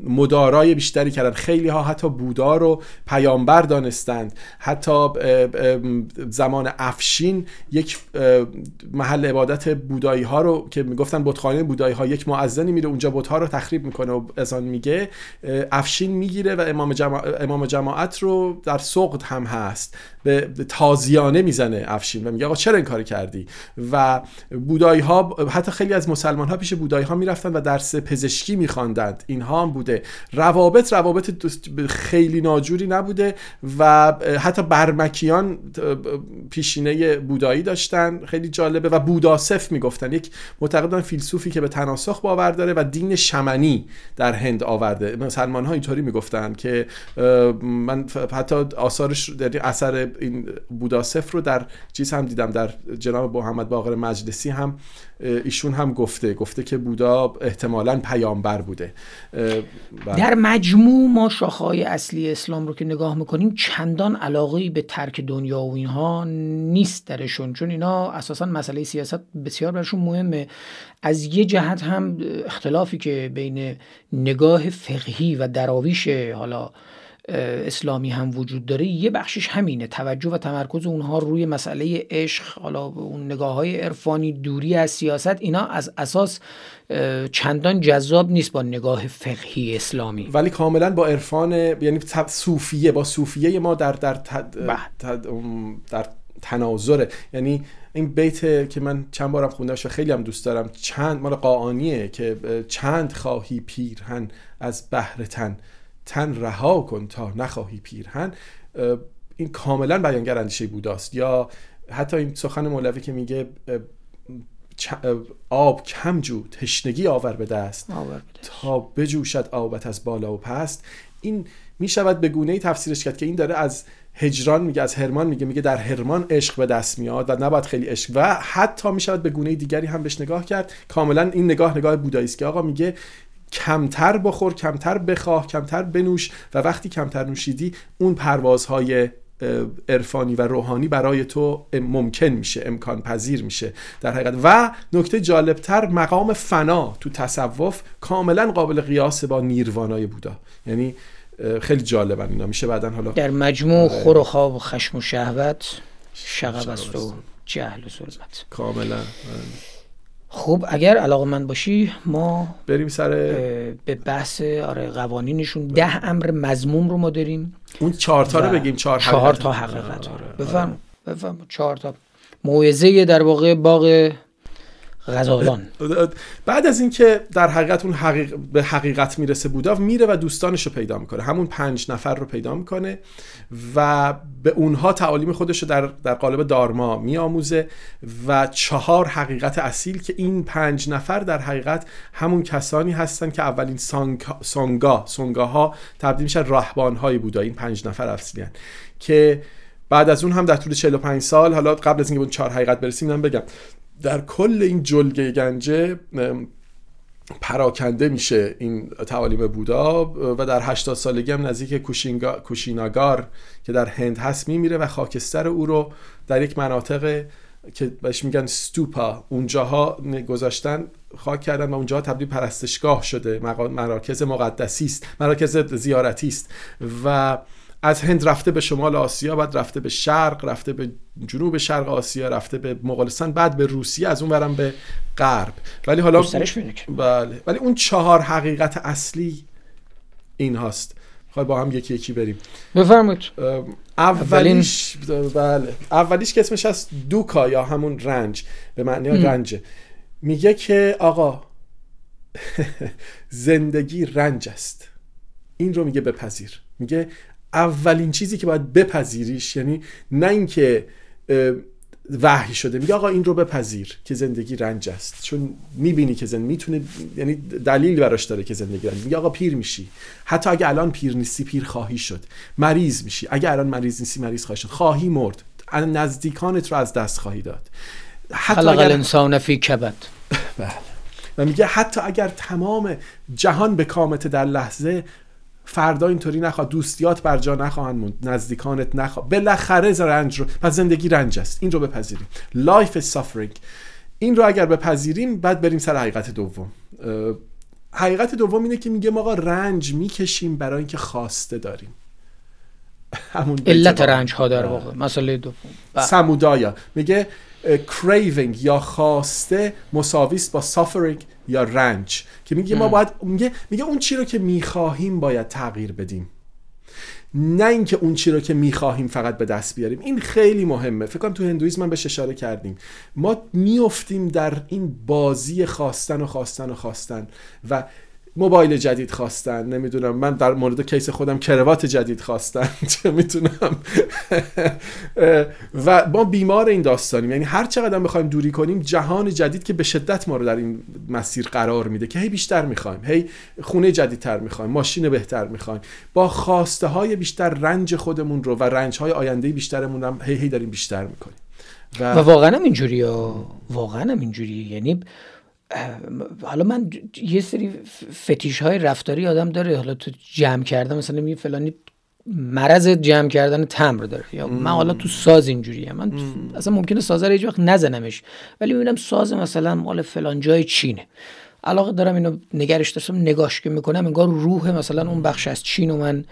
مدارای بیشتری کردن. خیلی ها حتی بودا رو پیامبر دانستند. حتی زمان افشین یک محل عبادت بودایی ها رو که می‌گفتن بتخانه بودایی ها یک معزنی میره اونجا بت رو تخریب می‌کنه و اذان میگه. افشین می‌گیره و امام, امام جماعت رو در سقط هم هست. به تازیانه می‌زنه افشین و میگه آقا چرا این کاری کردی. و بودایی ها حتی خیلی از مسلمان ها پیش بودایی ها می‌رفتن و درس پزشکی میخواندند. اینها هم بوده. روابط روابط خیلی ناجوری نبوده و حتی برمکیان پیشینه بودایی داشتن. خیلی جالبه. و بوداسف می‌گفتن. یک معتقدان فیلسوفی که به تناسخ باور داره و دین شمنی در هند آورده. مسلمان ها اینطوری می‌گفتن که من حتی آثارش در اثر این بوداسف رو در چیز هم دیدم در جناب محمد باقر مجلسی هم ایشون هم گفته گفته که بودا احتمالا پیامبر بوده. در مجموع ما شاخهای اصلی اسلام رو که نگاه می‌کنیم چندان علاقه به ترک دنیا و اینها نیست درشون چون اینا اساسا مسئله سیاست بسیار برشون مهمه. از یه جهت هم اختلافی که بین نگاه فقهی و دراویش حالا اسلامی هم وجود داره. یه بخشش همینه. توجه و تمرکز اونها روی مسئله عشق حالا اون نگاه های عرفانی دوری از سیاست اینا از اساس چندان جذاب نیست با نگاه فقهی اسلامی. ولی کاملا با عرفان یعنی صوفیه با صوفیه ما در در بله. در تناظره. یعنی این بیت که من چند بارم خوندمش و خیلی هم دوست دارم چند مال قاعانیه که چند خواهی پیرهن از بهر تن. تن رها کن تا نخواهی پیرهن این کاملا بیانگر اندیشه بوداست. یا حتی این سخن مولوی که میگه آب کم جو تشنگی آور به دست. تا بجوشد آبت از بالا و پست. این می‌شود به گونه ای تفسیرش کرد که این داره از هجران میگه از هرمان میگه میگه در هرمان عشق به دست میاد و نباید خیلی عشق. و حتی می‌شود به گونه دیگری هم بهش نگاه کرد. کاملا این نگاه نگاه بودایی است که آقا میگه کمتر بخور کمتر بخواه کمتر بنوش و وقتی کمتر نوشیدی اون پروازهای عرفانی و روحانی برای تو ممکن میشه امکان پذیر میشه. در حقیقت. و نکته جالبتر مقام فنا تو تصوف کاملا قابل قیاس با نیروانای بودا. یعنی خیلی جالبن اینا. میشه بعدا حالا در مجموع آره. خور و خواب و خشم و شهوت شغب است و جهل و ظلمت. کاملا. خب اگر علاقه من باشی ما بریم سر به بحث آره قوانینشون. ده امر مضموم رو ما داریم. اون چهار تا رو بگیم چهار, چهار تا حقیقت آره. بفهم بفهم چهار تا. موعظه در واقع باغ غزالان. بعد از اینکه در حقیقت اون حقیق... به حقیقت می‌رسه بودا میره و دوستانش رو پیدا می‌کنه. همون پنج نفر رو پیدا می‌کنه و به اونها تعالیم خودش رو در, در قالب دارما میآموزه و چهار حقیقت اصیل که این پنج نفر در حقیقت همون کسانی هستن که اولین سانگ... سانگا سانگا ها تبدیل میشن راهبان های بودا این پنج نفر اصلی که بعد از اون هم در طول 45 سال حالا قبل از اینکه اون چهار حقیقت برسیم من بگم. در کل این جلگه گنجه پراکنده میشه این تعالیم بودا و در 80 سالگی هم نزدیک کوشیناگار که در هند هست میمیره و خاکستر او رو در یک مناطق که بهش میگن ستوپا اونجاها گذاشتن خاک کردن و اونجاها تبدیل پرستشگاه شده. مراکز مقدسی است مراکز زیارتی است و از هند رفته به شمال آسیا بعد رفته به شرق رفته به جنوب شرق آسیا رفته به مغولستان بعد به روسیه از اون برم به غرب. ولی حالا بله. ولی اون چهار حقیقت اصلی این هاست خواهی با هم یکی یکی بریم. بفرمایید. اولیش بله. اولیش که اسمش هست دوکا یا همون رنج. به معنی رنجه. میگه که آقا زندگی رنج است. این رو میگه بپذیر. میگه اولین چیزی که باید بپذیریش یعنی نه اینکه وحی شده میگه آقا این رو بپذیر که زندگی رنج است. چون می‌بینی که زندگی می‌تونه یعنی دلیل براش داره که زندگی رنج. میگه آقا پیر میشی. حتی اگه الان پیر نیستی پیر خواهی شد. مریض میشی. اگه الان مریض نیستی مریض خواهی شد. خواهی مرد. نزدیکانت رو از دست خواهی داد. حتی اگر انسان فی کبد. بله. و میگه حتی اگر تمام جهان به کامت در لحظه فردا اینطوری نخواد دوستیات بر جا نخواهند موند نزدیکانت نخواه بالاخره رنج رو پس زندگی رنج است این رو بپذیریم. Life is suffering. این رو اگر بپذیریم بعد بریم سر حقیقت دوم. حقیقت دوم اینه که میگه ما آقا رنج می‌کشیم برای اینکه خواسته داریم. همون علت رنج ها در واقع مسئله دوم. سمودایا. میگه craving یا خواسته مساویست با suffering. یا رنج که میگه ما باید میگه میگه اون چی رو که می‌خواهیم باید تغییر بدیم. نه اینکه اون چی رو که می‌خواهیم فقط به دست بیاریم. این خیلی مهمه. فکر کنم تو هندویزم من بهش اشاره کردیم. ما میافتیم در این بازی خواستن و خواستن و خواستن و موبایل جدید خواستن نمی‌دونم من در مورد کیس خودم کروات جدید خواستن چه می‌تونم و ما بیمار این داستانیم. یعنی هر چقدر بخوایم دوری کنیم جهان جدید که به شدت ما رو در این مسیر قرار میده که هی بیشتر می‌خوایم هی خونه جدیدتر می‌خوایم ماشین بهتر می‌خوایم. با خواسته های بیشتر رنج خودمون رو و رنج های آینده بیشترمون هم هی هی داریم بیشتر می‌کنیم. و, و واقعا هم اینجوریه واقعا هم اینجوریه. یعنی حالا من یه سری فتیش های رفتاری آدم داره حالا تو جمع کردم مثلا یه فلانی مرض جمع کردن تمر داره. یا من حالا تو ساز اینجوریه. من اصلا ممکنه ساز رو هیچ وقت نزنمش. ولی می‌بینم ساز مثلا مال فلان جای چینه. علاقه دارم اینو نگرش داشتم نگاش که می‌کنم انگار روح مثلا اون بخش از چین و من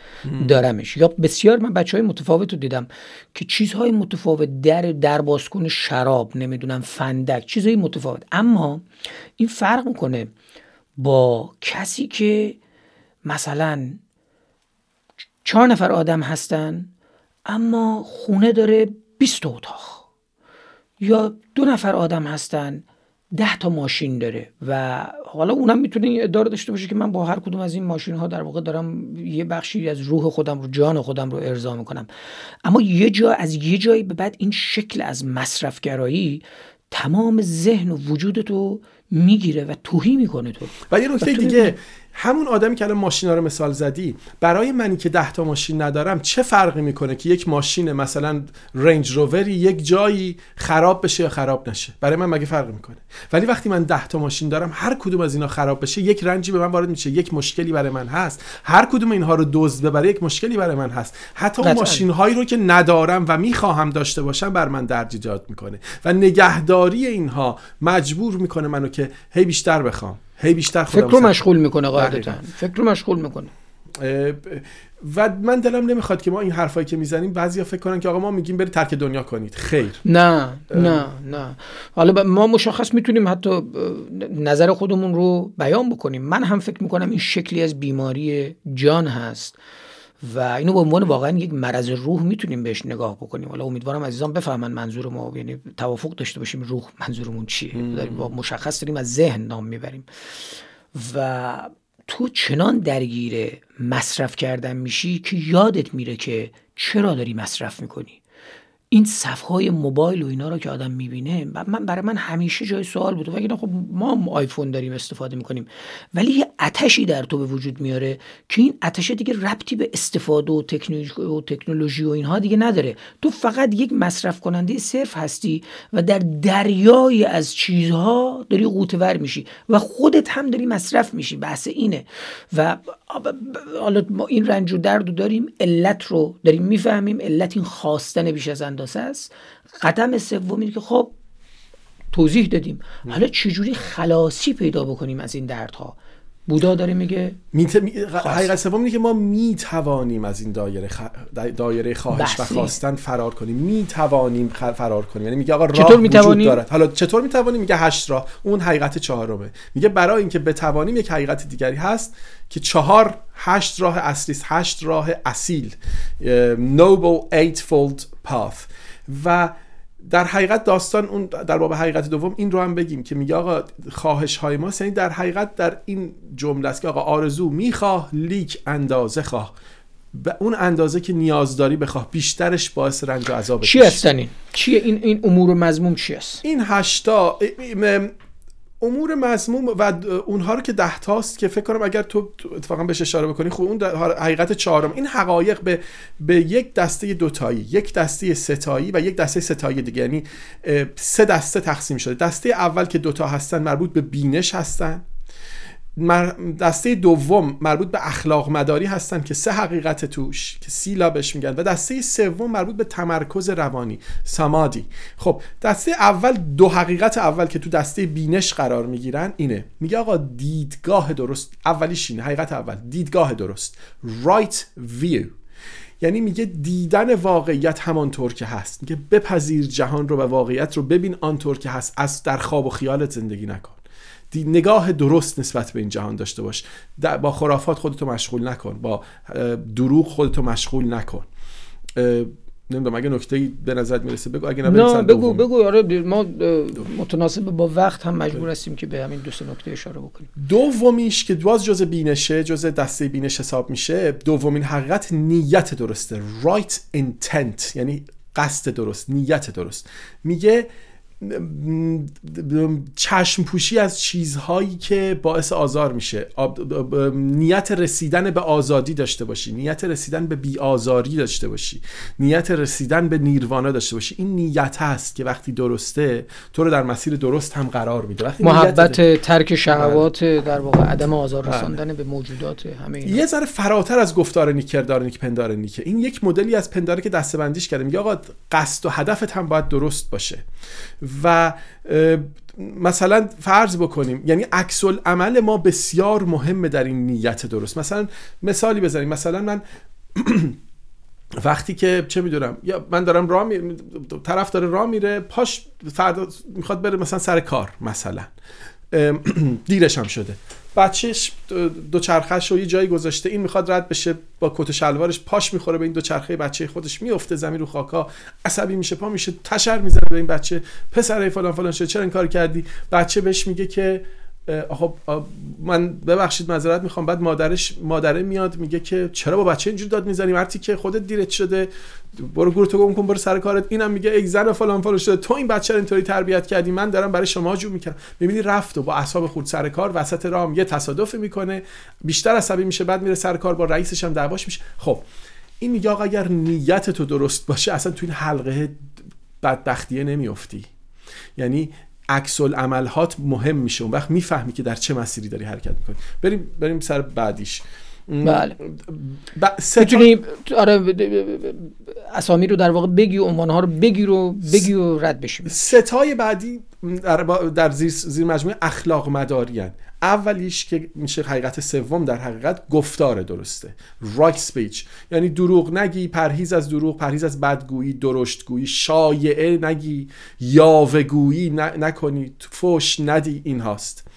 دارمش. یا بسیار من بچه های متفاوت رو دیدم که چیزهای متفاوت در در بازکن شراب نمی‌دونم فندک چیزهای متفاوت. اما این فرق می‌کنه با کسی که مثلا چهار نفر آدم هستن اما خونه داره 20 اتاق. یا دو نفر آدم هستن ده تا ماشین داره و حالا اونم می‌تونه این اداره داشته باشه که من با هر کدوم از این ماشین ها در واقع دارم یه بخشی از روح خودم رو جان خودم رو ارضا می‌کنم. اما یه جا از یه جایی به بعد این شکل از مصرفگرایی تمام ذهن و وجودت رو می‌گیره و توهی می‌کنه تو. و یه نکته دیگه همون آدمی که الان ماشینا رو مثال زدی برای منی که ده تا ماشین ندارم چه فرقی می‌کنه که یک ماشین مثلا رنج رووری یک جایی خراب بشه یا خراب نشه؟ برای من مگه فرقی می‌کنه؟ ولی وقتی من ده تا ماشین دارم هر کدوم از اینا خراب بشه یک رنجی به من وارد میشه یک مشکلی برای من هست. هر کدوم اینها رو دزد ببره یک مشکلی برای من هست. حتی اون ماشین هایی رو که ندارم و می‌خواهم داشته باشم بر من درد ایجاد می‌کنه. و نگهداری اینها مجبور می‌کنه منو که هی بیشتر بخوام. هی بیشتر فکر رو مشغول می‌کنه قاعدتا. فکر رو مشغول می‌کنه. و من دلم نمی‌خواد که ما این حرفایی که می‌زنیم بعضیا فکر کنن که آقا ما میگیم بری ترک دنیا کنید. خیر. نه نه نه. حالا ما مشخص می‌تونیم حتی نظر خودمون رو بیان بکنیم. من هم فکر می‌کنم این شکلی از بیماری جان هست. و اینو به عنوان واقعا یک مرض روح می‌تونیم بهش نگاه بکنیم. حالا امیدوارم عزیزان بفهمن منظور ما یعنی توافق داشته باشیم روح منظورمون چیه. داریم با مشخص داریم از ذهن نام می‌بریم. و تو چنان درگیر مصرف کردن میشی که یادت میره که چرا داری مصرف می‌کنی. این صفحه موبایل و اینا رو که آدم می‌بینه من برای من همیشه جای سوال بود. و خب ما هم آیفون داریم استفاده می‌کنیم. ولی یه اتشی در تو به وجود میاره که این اتش دیگه ربطی به استفاده و تکنولوژی و تکنولوژی و اینها دیگه نداره. تو فقط یک مصرف کننده صرف هستی و در دریای از چیزها داری قوتور میشی و خودت هم داری مصرف میشی. بحث اینه. و حالا ما این رنج و درد رو داریم علت رو داریم. می‌فهمیم علت این خواستن بیش از اندازه. است. قدم سوم که خب توضیح دادیم. حالا چجوری خلاصی پیدا بکنیم از این دردها؟ بودا داره میگه میت... می... حقیقت سوم اینه که ما می‌توانیم از این دایره خ... دایره خواهش و خواستن فرار کنیم. می‌توانیم خ... فرار کنیم. یعنی میگه آقا راه چطور می‌توانیم دارد. حالا چطور می‌توانیم؟ میگه هشت راه. اون حقیقت چهارمه. میگه برای اینکه بتوانیم یک حقیقت دیگری هست. که چهار هشت راه اصلی هشت راه اصیل noble eightfold path. و در حقیقت داستان اون در باب حقیقت دوم این رو هم بگیم که میگه آقا خواهش های ما یعنی در حقیقت در این جمله است که آقا آرزو می‌خواه لیک اندازه خواه. به اون اندازه که نیاز داری بخواه بیشترش باعث رنج و عذاب چی هستن این؟ چیه این؟ این امور مضموم چی است؟ این هشتا امور مضموم و اونها رو که ده تاست که فکر کنم اگر تو اتفاقا بهش اشاره بکنی خب اون حقیقت چهارم این حقایق به به یک دسته دوتایی یک دسته ستایی و یک دسته ستایی دیگه. یعنی سه دسته تقسیم شده. دسته اول که دوتا هستن مربوط به بینش هستن. دسته دوم مربوط به اخلاق مداری هستن که سه حقیقت توش که سیلا بهش میگن. و دسته سوم مربوط به تمرکز روانی سامادی خب دسته اول دو حقیقت اول که تو دسته بینش قرار می‌گیرن اینه. میگه آقا دیدگاه درست اولیش اینه حقیقت اول دیدگاه درست. Right view. یعنی میگه دیدن واقعیت همانطور که هست. میگه بپذیر جهان رو و واقعیت رو ببین آنطور که هست از در خواب و خیالت زندگی نکن. نگاه درست نسبت به این جهان داشته باش. با خرافات خودتو مشغول نکن. با دروغ خودتو مشغول نکن. نمی‌دونم اگه نکته به نظر می‌رسه بگو. اگه نه بگو بگو. آره ما متناسب با وقت هم مجبور هستیم که به همین دو سه نکته اشاره بکنیم. دومیش که باز جزء بینشه جزء دسته بینش حساب میشه دومین حقیقت نیت درسته. Right intent یعنی قصد درست نیت درست. میگه چشم پوشی از چیزهایی که باعث آزار میشه. نیت رسیدن به آزادی داشته باشی. نیت رسیدن به بیآزاری داشته باشی. نیت رسیدن به نیروانا داشته باشی. این نیت هست که وقتی درسته تو رو در مسیر درست هم قرار میده. وقتی محبت ترک شهوات بله. در واقع عدم آزار بله. رساندن به موجودات همه یه ذره فراتر از گفتار نیک کردار نیک پندار نیکه. این یک مدلی از پنداره که دستبندیش کرده. میگه آقا قصد و هدفت هم باید درست باشه. و مثلا فرض بکنیم یعنی عکس عمل ما بسیار مهمه در این نیت درست. مثلا مثالی بزنیم. مثلا من وقتی که چه می‌دونم یا من دارم راه می... طرف داره راه میره پاش فردا می‌خواد بره مثلا سر کار مثلا. دیرش هم شده. بچهش دو چرخش رو یه جایی گذاشته این می‌خواد رد بشه با کت شلوارش پاش می‌خوره به این دو چرخه بچه خودش میفته زمین رو خاکا عصبی میشه پا میشه تشر می‌زنه به این بچه پسر فلان فلان شده چرا این کار کردی؟ بچه بهش میگه که خب من ببخشید معذرت می‌خوام. بعد مادرش مادره میاد میگه که چرا با بچه اینجوری داد می‌زنی؟ وقتی که خودت دیرت شده برو گور تو گم کن برو سر کارت. اینم میگه ای زن فلان فلان شده. تو این بچه رو اینطوری تربیت کردی؟ من دارم برای شما جو می‌کنم. می‌بینی رفت و با اعصاب خود سر کار وسط راه یه تصادفی می‌کنه. بیشتر عصبی میشه بعد میره سر کار با رئیسش هم دعواش میشه. خب این میگه آقا اگر نیت تو درست باشه اصلا تو این حلقه بدبختیه نمیافتی. یعنی عکس عملهات مهم میشه. اون وقت می‌فهمی که در چه مسیری داری حرکت می‌کنی. بریم بریم سر بعدیش. بله. ب... می‌تونی آره اسامی رو در واقع بگی و عنوانها رو بگی رو بگی و رد بشی. ستای بعدی در, در زیر, زیر مجموعه اخلاق مداری اولیش که میشه حقیقت سوم در حقیقت گفتار درسته. رایت سپیچ یعنی دروغ نگی پرهیز از دروغ پرهیز از بدگویی درشتگویی شایعه نگی یاوهگویی نکنی فوش ندی این هاست.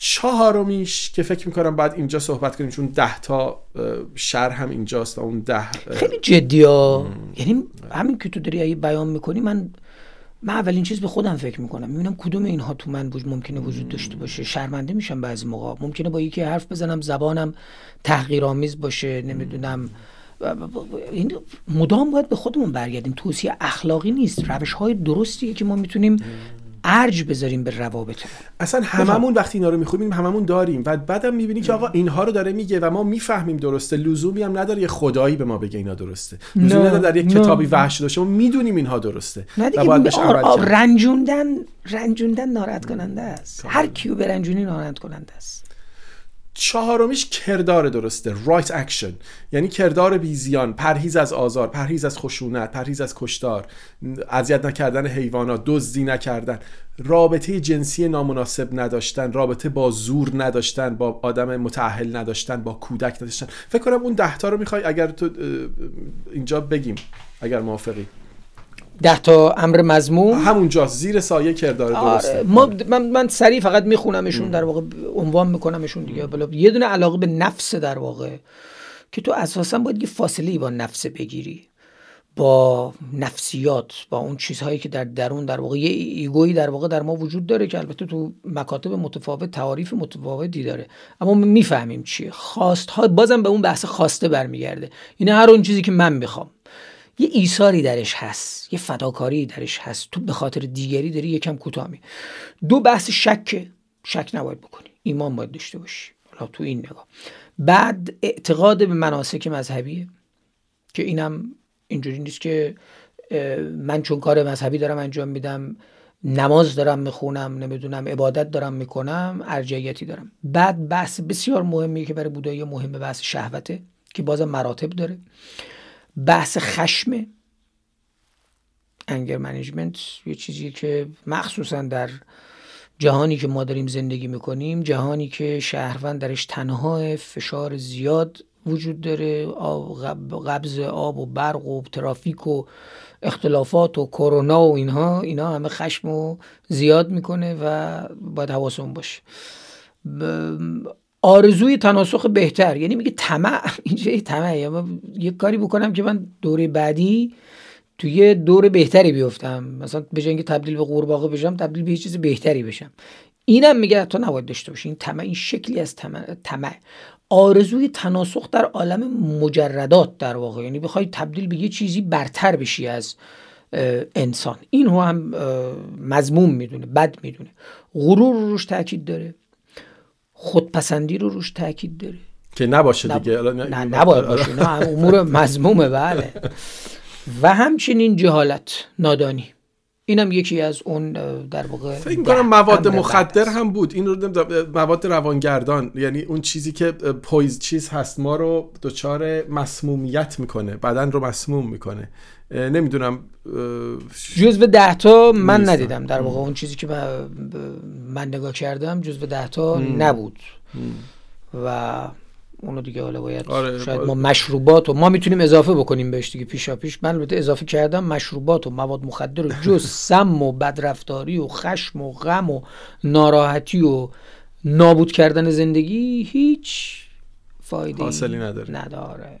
چهارمیش که فکر می‌کنم بعد اینجا صحبت کنیم چون ده تا شهر هم اینجاست اون ده خیلی جدی ها یعنی همین که تو داری بیان می‌کنی من من اولین چیز به خودم فکر می‌کنم. می‌بینم کدوم اینها تو من ممکنه وجود داشته باشه. شرمنده میشم بعضی موقع ممکنه با یکی حرف بزنم زبانم تحقیرآمیز باشه نمی‌دونم. این مدام باید به خودمون برگردیم. توصیه اخلاقی نیست. روش های درستیه که ما می‌تونیم ارج بذاریم به روابط اصلا هممون وقتی اینا رو می‌خونیم هممون داریم. و بعدم می‌بینی که آقا اینها رو داره میگه و ما می‌فهمیم درسته. لزومی هم نداره. یه خدایی به ما بگه اینا درسته. لزومی نداره در یک کتابی وحش داشته ما می‌دونیم اینها درسته. نه دیگه رنجوندن رنجوندن ناراحت کننده است هر کیو به رنجونی ناراحت کننده است. چهارمیش کردار درسته right action یعنی کردار بیزیان پرهیز از آزار پرهیز از خشونت پرهیز از کشتار اذیت نکردن حیوانات دزدی نکردن. رابطه جنسی نامناسب نداشتن رابطه با زور نداشتن با آدم متأهل نداشتن با کودک نداشتن. فکر کنم اون دهتا رو می‌خوای اگر تو اینجا بگیم اگر موافقی. ده تا امر مضمون. همونجا زیر سایه کردار درسته. ما من, من سریع فقط میخونمشون در واقع عنوان میکنمشون دیگه. بلا یه دونه علاقه به نفس در واقع که تو اساسا باید یه فاصله با نفس بگیری. با نفسیات با اون چیزهایی که در درون در واقع یه ایگویی در واقع در ما وجود داره که البته تو مکاتب متفاوت تعاریف متفاوتی داره. اما می‌فهمیم چیه. خواست ها بازم به اون بحث خواسته برمیگرده. این هر اون چیزی که من می‌خوام. یه ایثاری درش هست یه فداکاری درش هست. تو به خاطر دیگری داری یکم کوتاه دو بحث شک شک نباید بکنی. ایمان باید داشته باشی. حالا تو این نگاه. بعد اعتقاد به مناسک مذهبیه که اینم اینجوری نیست که من چون کار مذهبی دارم انجام میدم نماز دارم می‌خونم نمی‌دونم عبادت دارم می‌کنم ارجعیتی دارم. بعد بحث بسیار مهمی که برای بودایی مهمه بحث شهوته که بازم مراتب داره. بحث خشم انگر منیجمنت یه چیزی که مخصوصا در جهانی که ما داریم زندگی می‌کنیم جهانی که شهروند درش تنها فشار زیاد وجود داره قبض آب و برق و ترافیک و اختلافات و کرونا و اینها اینا همه خشم و زیاد می‌کنه و باید حواسمون باشه. آرزوی تناسخ بهتر. یعنی میگه طمع. اینجا طمع. یعنی یه کاری بکنم که من دوره بعدی توی دور بهتری بیفتم. مثلا به جای تبدیل به قورباغه بشم تبدیل به یه چیز بهتری بشم. اینم میگه تو نباید داشته باشی. این طمع این شکلی از طمع آرزوی تناسخ در عالم مجردات در واقع. یعنی بخوای تبدیل به یه چیزی برتر بشی از انسان. این رو هم مضموم می‌دونه بد می‌دونه. غرور رو روش تاکید داره. خودپسندی رو روش تاکید داره. که نباشه دیگه. نه نباید باشه. نه امور مضمومه بله. و همچنین جهالت نادانی. اینم یکی از اون در واقع فکر کنم مواد مخدر هم بود. این رو مواد روانگردان یعنی اون چیزی که پویز چیز هست ما رو دچار مسمومیت می‌کنه بدن رو مسموم می‌کنه. نمی‌دونم جزو ده تا من ندیدم. در واقع اون چیزی که من نگاه کردم جزو ده تا نبود. و اونو دیگه حالا باید آره شاید ما مشروبات و ما می‌تونیم اضافه بکنیم بهش دیگه پیشا پیش. من البته اضافه کردم مشروبات و مواد مخدر و جز سم و بدرفتاری و خشم و غم و ناراحتی و نابود کردن زندگی هیچ فایده حاصلی نداره. نداره.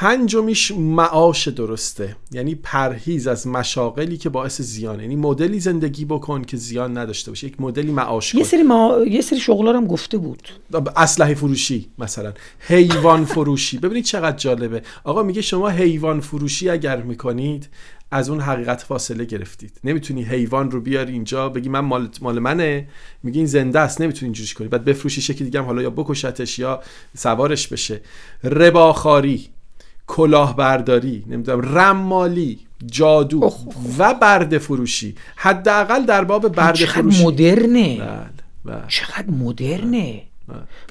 پنجمیش معاش درسته. یعنی پرهیز از مشاغلی که باعث زیانه. یعنی مدلی زندگی بکن که زیان نداشته باشه. یک مدلی معاش یه سری ما... یه سری شغلا هم گفته بود. اسلحه فروشی مثلا. حیوان فروشی. ببینید چقدر جالبه. آقا میگه شما حیوان فروشی اگر می‌کنید از اون حقیقت فاصله گرفتید. نمی‌تونی حیوان رو بیاری اینجا بگی من مال مال منه. میگی این زنده است نمی‌تونی اینجوریش کنی. بعد بفروشی شکلی دیگه هم حالا یا بکشتش یا سوارش بشه. رباخاری. کلاهبرداری نمی‌دونم رمالی جادو و برده فروشی. حداقل در باب برده فروشی. مدرنه. بله بله. چقدر مدرنه.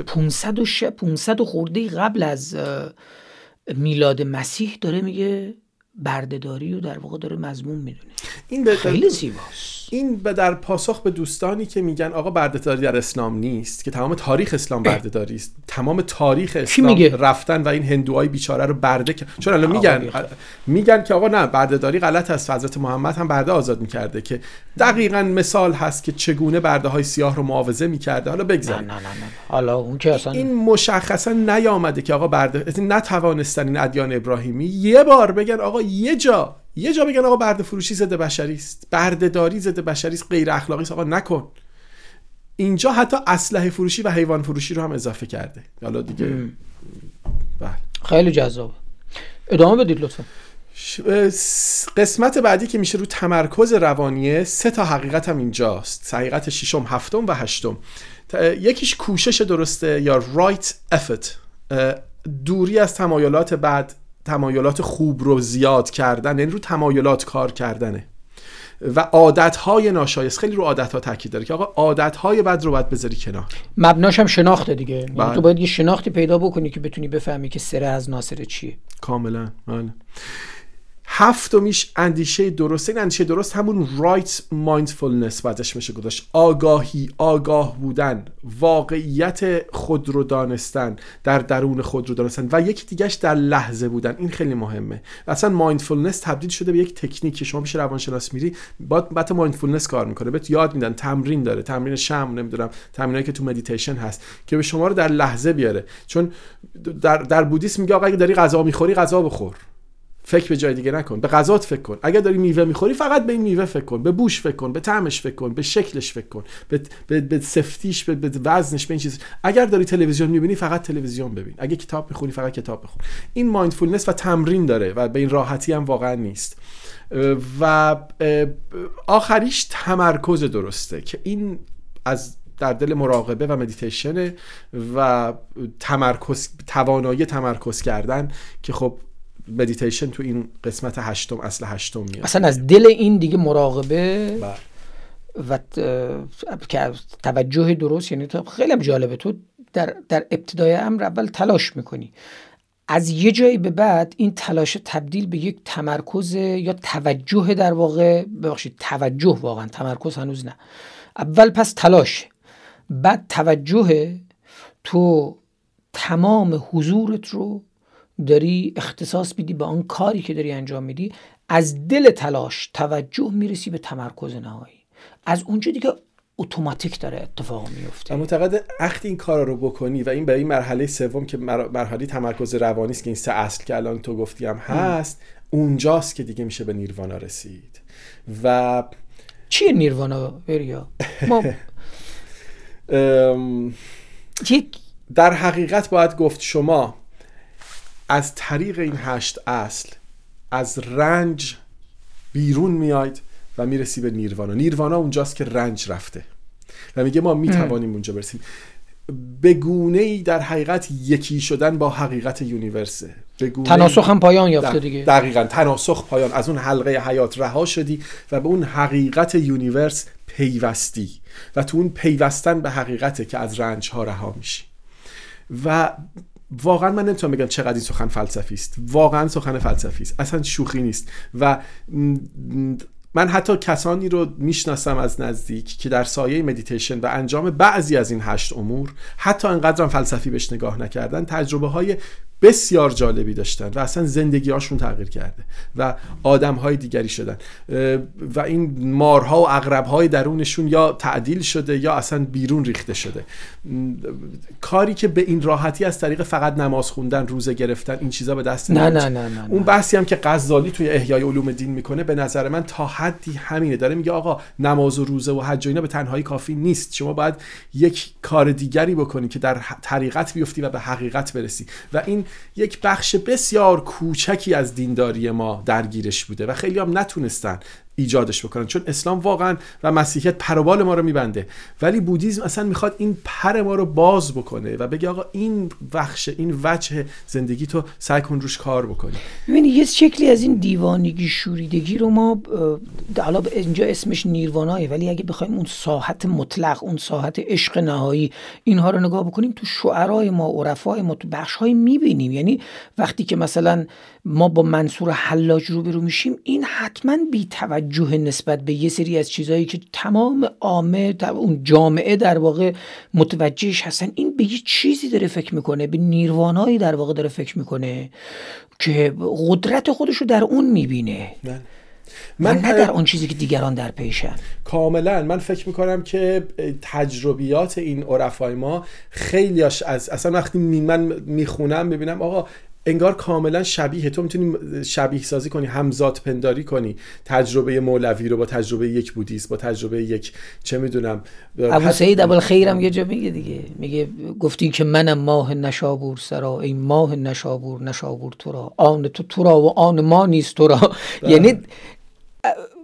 500 و 500 خورده قبل از میلاد مسیح داره میگه بردهداری و در واقع داره مضمون می‌دونه. این خیلی زیباست. این به در پاسخ به دوستانی که میگن آقا بردهداری در اسلام نیست که تمام تاریخ اسلام بردهداری است. تمام تاریخ اسلام میگه؟ رفتن و این هندوهای بیچاره رو برده چون الان میگن میگن که آقا نه بردهداری غلط است. حضرت محمد هم برده آزاد می‌کرده که دقیقا مثال هست که چگونه برده های سیاه رو معاوضه می‌کرده. حالا بگذاریم. نه نه نه, حالا اون که اصلا این مشخصا نیامده که آقا برده نتوانستن این ادیان ابراهیمی یه بار بگن آقا یه جا یه جا بگن آقا برده فروشی ضد بشری است. برده داری ضد بشری است. غیر اخلاقی است. آقا نکن. اینجا حتی اسلحه فروشی و حیوان فروشی رو هم اضافه کرده. حالا دیگه. بله. خیلی جذاب. ادامه بدید لطفا. قسمت بعدی که میشه رو تمرکز روانیه سه تا حقیقت هم اینجاست. حقیقت ششم هفتم و هشتم. یکیش کوشش درسته یا رایت افت دوری از تمایلات بعد تمایلات خوب رو زیاد کردن یعنی رو تمایلات کار کردنه. و عادت های ناشایست خیلی رو عادت ها تاکید داره که آقا عادت های بد رو باید بذاری کنار. مبناش هم شناخته دیگه. یعنی بله. تو باید یه شناختی پیدا بکنی که بتونی بفهمی که سره از ناصره چیه. کاملا بله. هفتمیش اندیشه درست این اندیشه درست همون right mindfulness بعدش میشه گذاشت. آگاهی آگاه بودن واقعیت خود رو دانستن در درون خود رو دانستن و یکی دیگهش در لحظه بودن. این خیلی مهمه. اصلا mindfulness تبدیل شده به یک تکنیک که شما پیش روانشناس میری با بعد mindfulness کار می‌کنه بهت یاد میدن. تمرین داره. تمرین شم نمی‌دونم. تمرینایی که تو مدیتیشن هست. که به شما رو در لحظه بیاره. چون در در بودیسم میگه آقا اگه داری غذا می‌خوری غذا بخور. فکر به جای دیگه نکن. به غذات فکر کن. اگر داری میوه می‌خوری فقط به این میوه فکر کن. به بوش فکر کن. به طعمش فکر کن. به شکلش فکر کن. به, به, به سفتیش به, به وزنش به این چیز. اگر داری تلویزیون می‌بینی فقط تلویزیون ببین. اگه کتاب می‌خونی فقط کتاب بخون. این مایندفولنس و تمرین داره و به این راحتی هم واقعا نیست. و آخریش تمرکز درسته که این از در دل مراقبه و مدیتیشن و تمرکز توانایی تمرکز کردن که خب مدیتیشن تو این قسمت هشتم اصل هشتم میاد. اصلا از دل این دیگه مراقبه بله. و توجه درست یعنی خیلی جالبه. تو در, در ابتدای امر اول تلاش می‌کنی. از یه جایی به بعد این تلاش تبدیل به یک تمرکز یا توجه در واقع ببخشید توجه واقعا تمرکز هنوز نه. اول پس تلاش. بعد توجه تو تمام حضورت رو داری اختصاص میدی به آن کاری که داری انجام میدی از دل تلاش توجه می‌رسی به تمرکز نهایی. از اونجا دیگه اتوماتیک داره اتفاق میفته. معتقد وقتی این کارا رو بکنی و این به این مرحله سوم که مرحله تمرکز روانی است که این سه اصل که الان تو گفتی هم هست اونجاست که دیگه میشه به نیروانا رسید. و چیه نیروانا بریا؟ ما در حقیقت باید گفت شما از طریق این هشت اصل از رنج بیرون میاید و می‌رسی به نیروانا. نیروانا اونجاست که رنج رفته. و میگه ما می‌توانیم اونجا برسیم. به گونه ای در حقیقت یکی شدن با حقیقت یونیورسه. تناسخ هم پایان یافته دیگه. دقیقا تناسخ پایان. از اون حلقه حیات رها شدی و به اون حقیقت universe پیوستی. و تو اون پیوستن به حقیقته که از رنج ها رها میشی. و واقعا من نمی‌تونم بگم چقدر این سخن فلسفی است. واقعا سخن فلسفی است. اصلا شوخی نیست. و من حتی کسانی رو می‌شناسم از نزدیک که در سایه مدیتیشن و انجام بعضی از این هشت امور حتی انقدرم فلسفی بهش نگاه نکردن تجربه های بسیار جالبی داشتن و اصلا زندگی هاشون تغییر کرده و آدم های دیگری شدن. و این مارها و اغرب های درونشون یا تعدیل شده یا اصلا بیرون ریخته شده. کاری که به این راحتی از طریق فقط نماز خوندن روزه گرفتن این چیزا به دست نه نه, نه, نه, اون بحثی هم که غزالی توی احیای علوم دین می‌کنه به نظر من تا حدی همینه. داره میگه آقا نماز و روزه و حج و اینا به تنهایی کافی نیست. شما باید یک کار دیگری بکنی که در طریقت بیفتی و به حقیقت برسی. و این یک بخش بسیار کوچکی از دینداری ما درگیرش بوده و خیلی هم نتونستن ایجادش بکنن. چون اسلام واقعا و مسیحیت پروبال ما رو میبنده. ولی بودیزم اصلا می‌خواد این پر ما رو باز بکنه و بگه آقا این بخش این وجه زندگی تو سعی کن روش کار بکنی. ببینید یه شکلی از این دیوانگی شوریدگی رو ما حالا اینجا اسمش نیروانایه ولی اگه بخوایم اون ساحت مطلق اون ساحت عشق نهایی اینها رو نگاه بکنیم تو شعرهای ما عرفای ما تو بخشهایی می‌بینیم. یعنی وقتی که مثلا ما با منصور حلاج روبرو میشیم این حتما بی نسبت به یه سری از چیزهایی که تمام عامه اون جامعه در واقع متوجهش هستن. این به یه چیزی داره فکر می‌کنه به نیروانایی در واقع داره فکر می‌کنه که قدرت خودش رو در اون می‌بینه. بله. من نه در اون چیزی که دیگران در پیشن. کاملا. من فکر می‌کنم که تجربیات این عرفای ما خیلیاش از اصلا وقتی من می‌خونم می‌بینم آقا انگار کاملا شبیه. تو می‌تونی شبیه سازی کنی همزاد پنداری کنی. تجربه مولوی رو با تجربه یک بودیست با تجربه یک چه می‌دونم ابو سعید ابو خیرم یه جا میگه دیگه. میگه گفتی که منم ماه نشابور سرا. این ماه نشابور نشابور تو را. آن تو تو را و آن ما نیست تو را. بله. یعنی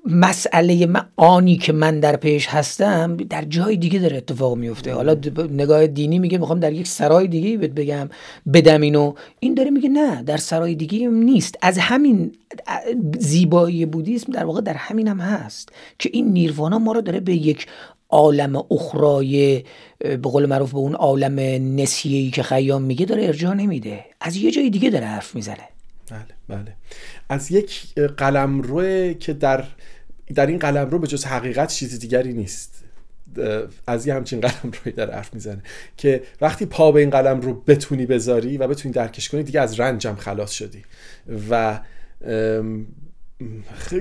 مسئله من آنی که من در پیش هستم در جای دیگه داره اتفاق میفته. حالا نگاه دینی میگه می‌خوام در یک سرای دیگه بهت بگم بدم اینو. این داره میگه نه در سرای دیگه نیست. از همین زیبایی بودیسم در واقع در همین هم هست که این نیروانا ما رو داره به یک عالم اخرای به قول معروف به اون عالم نسیهی که خیام میگه داره ارجاع نمیده. از یه جای دیگه داره حرف می‌زنه. بله بله. از یک قلم که در در این قلم رو به جز حقیقت چیزی دیگری نیست. از یه همچین قلم روی در حرف می‌زنه که وقتی پا به این قلم رو بتونی بذاری و بتونی درکش کنی دیگه از رنجم خلاص شدی. و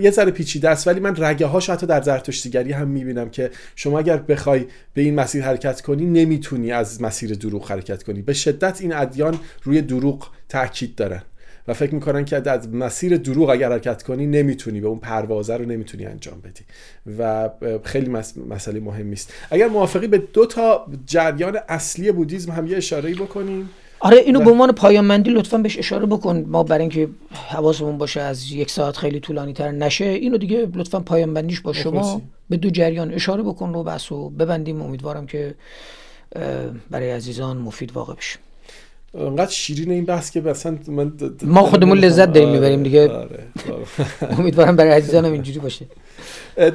یه ذره پیچیده است ولی من رگه هاش حتی در زرتشتیگری هم می‌بینم که شما اگر بخوای به این مسیر حرکت کنی نمی‌تونی از مسیر دروغ حرکت کنی. به شدت این ادیان روی دروغ تاکید دارن. و فکر می‌کنن که از مسیر دروغ اگر حرکت کنی نمی‌تونی به اون پروازه رو نمی‌تونی انجام بدی. و خیلی مسئله مهمی است اگر موافقی به دو تا جریان اصلی بودیزم هم یه اشاره بکنیم. آره اینو به عنوان پایان مندی لطفا بهش اشاره بکن. ما برای اینکه حواسمون باشه از یک ساعت خیلی طولانی تر نشه اینو دیگه لطفا پایان بندیش با شما به دو جریان اشاره بکن رو بس و ببندیم. امیدوارم که برای عزیزان مفید واقع بشه. انقدر شیرین این بحث که مثلا من ما خودمون لذت داریم آره، می‌بریم دیگه. آره، آره. امیدوارم برای عزیزانم اینجوری باشه.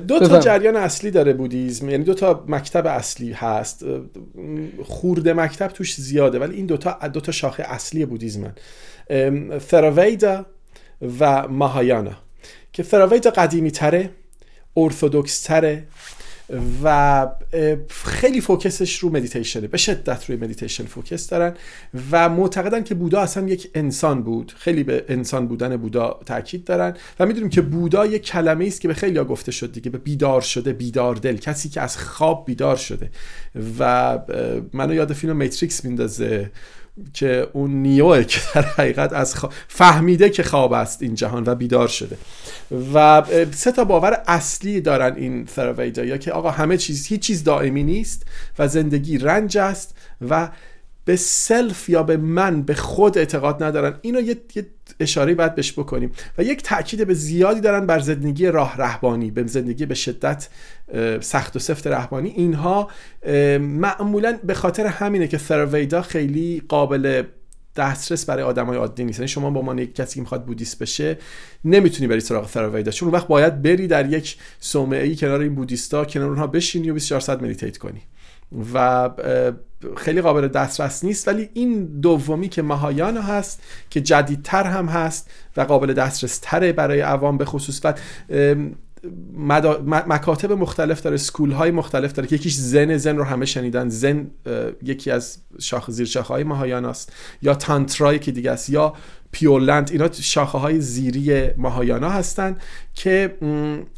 دو تا جریان اصلی داره بودیزم یعنی دو تا مکتب اصلی هست. خورده مکتب توش زیاده ولی این دو تا دو تا شاخه اصلی بودیزمن. ثراویدا و ماهایانا که ثراویدا قدیمی تره ارتودکس تره و خیلی focus ش رو مدیتیشنه به شدت روی مدیتیشن focus دارن. و معتقدن که بودا اصلا یک انسان بود. خیلی به انسان بودن بودا تاکید دارن. و می‌دونیم که بودا یک کلمه است که به خیلی ها گفته شد دیگه. به بیدار شده بیدار دل. کسی که از خواب بیدار شده. و منو یاد فیلم Matrix میندازه. که اون Neo ه که در حقیقت از فهمیده که خواب است این جهان و بیدار شده. و سه تا باور اصلی دارن این ثراویدا یا که آقا همه چیز هیچ چیز دائمی نیست و زندگی رنج است و به self یا به من به خود اعتقاد ندارن. اینو یه, اشاره باید بهش بکنیم. و یک تاکید به زیادی دارن بر زندگی راه رهبانی به زندگی به شدت سخت و سفت رهبانی اینها معمولا به خاطر همینه که ثرویدا خیلی قابل دسترس برای آدمای عادی نیست. یعنی شما با عنوان یک کسی که می‌خواد بودیست بشه نمی‌تونی بری سراغ ثرویدا چون وقت باید بری در یک صومعه کنار این بودیستا کنار اونها بشینی و 24 ساعت مدیتیت کنی. و خیلی قابل دسترس نیست. ولی این دومی که مهایان هست که جدیدتر هم هست و قابل دسترس تره برای عوام به خصوص. و مکاتب مختلف داره سکول های مختلف داره که یکیش زن زن رو همه شنیدن. زن یکی از شاخ زیر شاخه های مهایان است یا تانترای که دیگه است یا پیولند. اینا شاخه های زیری ماهایانا هستن که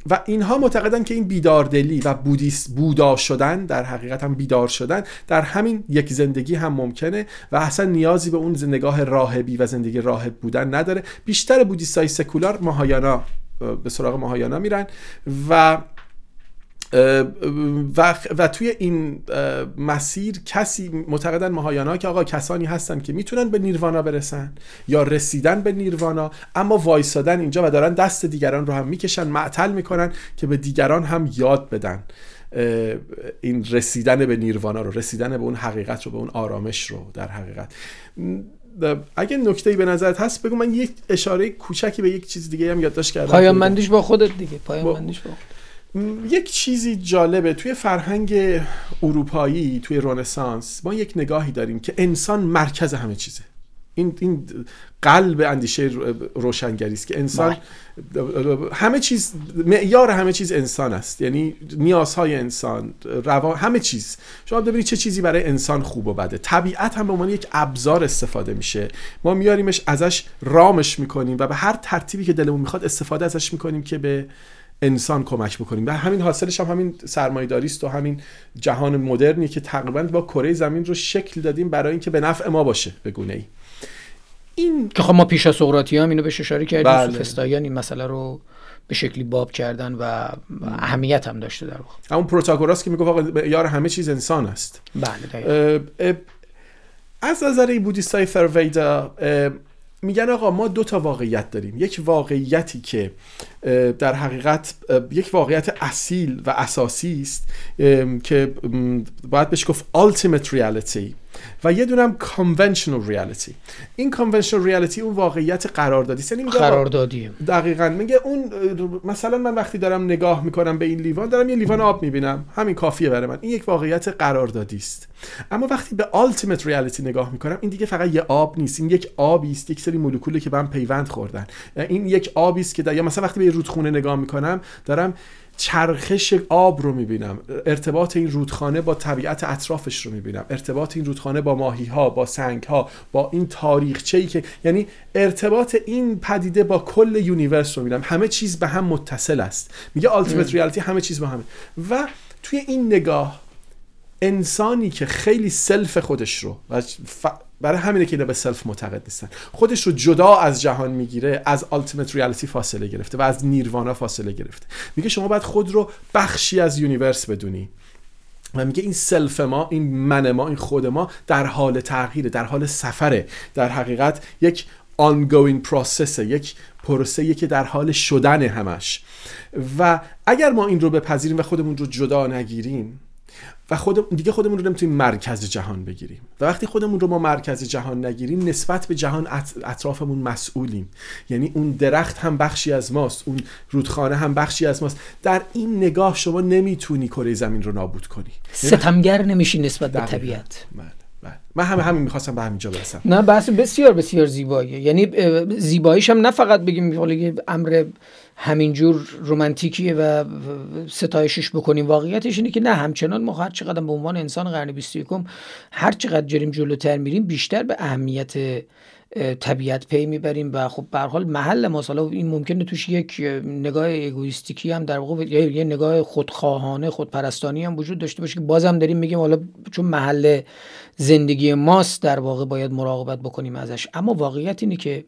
و اینها معتقدن که این بیداردلی و بودیست بودا شدن در حقیقت هم بیدار شدن در همین یک زندگی هم ممکنه و اصلا نیازی به اون نگاه راهبی و زندگی راهب بودن نداره. بیشتر بودیست های سکولار ماهایانا به سراغ ماهایانا میرن و و, و توی این مسیر کسی معتقدن مهایانا که آقا کسانی هستن که می‌تونن به نیروانا برسن یا رسیدن به نیروانا اما وایسادن اینجا و دارن دست دیگران رو هم می‌کشن معطل می‌کنن که به دیگران هم یاد بدن این رسیدن به نیروانا رو رسیدن به اون حقیقت رو به اون آرامش رو در حقیقت. اگه نکته به نظرت هست بگو من یک اشاره کوچکی به یک چیز دیگه هم یادداشت کردم. پایان مندیش با خودت دیگه. پایان مندیش با یک چیزی جالبه. توی فرهنگ اروپایی توی رنسانس ما یک نگاهی داریم که انسان مرکز همه چیزه. این این قلب اندیشه روشنگری است که انسان همه چیز معیار همه چیز انسان است. یعنی نیازهای انسان روا همه چیز. شما ببینید چه چیزی برای انسان خوب و بده. طبیعت هم به عنوان یک ابزار استفاده میشه. ما میاریمش ازش رامش می‌کنیم و به هر ترتیبی که دلمون می‌خواد استفاده ازش می‌کنیم که به انسان کمک بکنیم. و همین حاصلش هم همین سرمایه‌داری است و همین جهان مدرنی که تقریبا با کره زمین رو شکل دادیم برای اینکه به نفع ما باشه به گونه ای این که خب ما پیش از سقراطی هم اینو بهش اشاره کردیم بله. سوفستاییان این مسئله رو به شکلی باب کردن و اهمیت هم داشته در واقع. همون پروتاگوراس که می‌گفت آقا یار همه چیز انسان است. بله از نظر بودیستای فرویدا میگن آقا ما دو تا واقعیت داریم. یک واقعیتی که در حقیقت یک واقعیت اصیل و اساسی است که باید بهش گفت ultimate reality. و یه دونم conventional reality. این conventional reality اون واقعیت قراردادی. یعنی قراردادی دقیقا. میگه اون مثلا من وقتی دارم نگاه می‌کنم به این لیوان دارم یه لیوان آب می‌بینم. همین کافیه برای من. این یک واقعیت قراردادی است. اما وقتی به ultimate reality نگاه می‌کنم این دیگه فقط یه آب نیست. این یک آبی است یک سری مولکولی که به هم پیوند خوردن. این یک آبی است که یا مثلا وقتی به رودخونه نگاه می‌کنم دارم چرخش آب رو می‌بینم. ارتباط این رودخانه با طبیعت اطرافش رو می‌بینم. ارتباط این رودخانه با ماهی ها با سنگ ها با این تاریخچه ای که یعنی ارتباط این پدیده با کل universe رو می‌بینم. همه چیز به هم متصل است. میگه ultimate reality همه چیز با همه. و توی این نگاه انسانی که خیلی self خودش رو و برای همینه که اینا به self معتقد نیستن. خودش رو جدا از جهان می‌گیره از ultimate reality فاصله گرفته و از نیروانا فاصله گرفته. میگه شما باید خود رو بخشی از universe بدونی. و میگه این self ما این من ما این خود ما در حال تغییره در حال سفره. در حقیقت یک ongoing process یک پروسه که در حال شدن همش. و اگر ما این رو بپذیریم و خودمون رو جدا نگیریم و خود دیگه خودمون رو نمی‌تونیم مرکز جهان بگیریم. و وقتی خودمون رو ما مرکز جهان نگیریم نسبت به جهان اطرافمون مسئولیم. یعنی اون درخت هم بخشی از ماست اون رودخانه هم بخشی از ماست. در این نگاه شما نمی‌تونی کره زمین رو نابود کنی. ستمگر نمیشی نسبت به طبیعت. بله، بله. من همه همین می‌خواستم به همینجا برسم. نه بحث بسیار بسیار زیباییه یعنی زیباییش هم نه فقط بگیم امر همینجور رومانتیکیه و ستایشش بکنیم. واقعیتش اینه که نه همچنان ما هر چقدر به عنوان انسان قرن 21 هر چقدر جریم جلوتر میریم بیشتر به اهمیت طبیعت پی می‌بریم و خب به حال محل ما حالا این ممکنه توش یک نگاه اگویستیکی هم در واقع یه نگاه خودخواهانه خودپرستانی هم وجود داشته باشه که بازم داریم میگیم حالا چون محل زندگی ماست در واقع باید مراقبت بکنیم ازش. اما واقعیت اینه که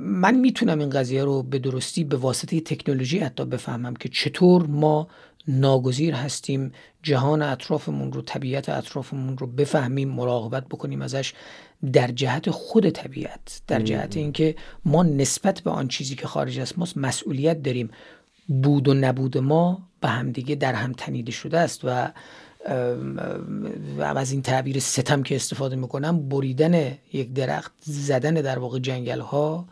من می‌تونم این قضیه رو به درستی به واسطه تکنولوژی حتی بفهمم که چطور ما ناگزیر هستیم جهان اطرافمون رو طبیعت اطرافمون رو بفهمیم مراقبت بکنیم ازش در جهت خود طبیعت. در جهت اینکه ما نسبت به آن چیزی که خارج از ماست مسئولیت داریم. بود و نبود ما به همدیگه در هم تنیده شده است و و از این تعبیر ستم که استفاده می‌کنم بریدن یک درخت زدن در واقع جنگل ها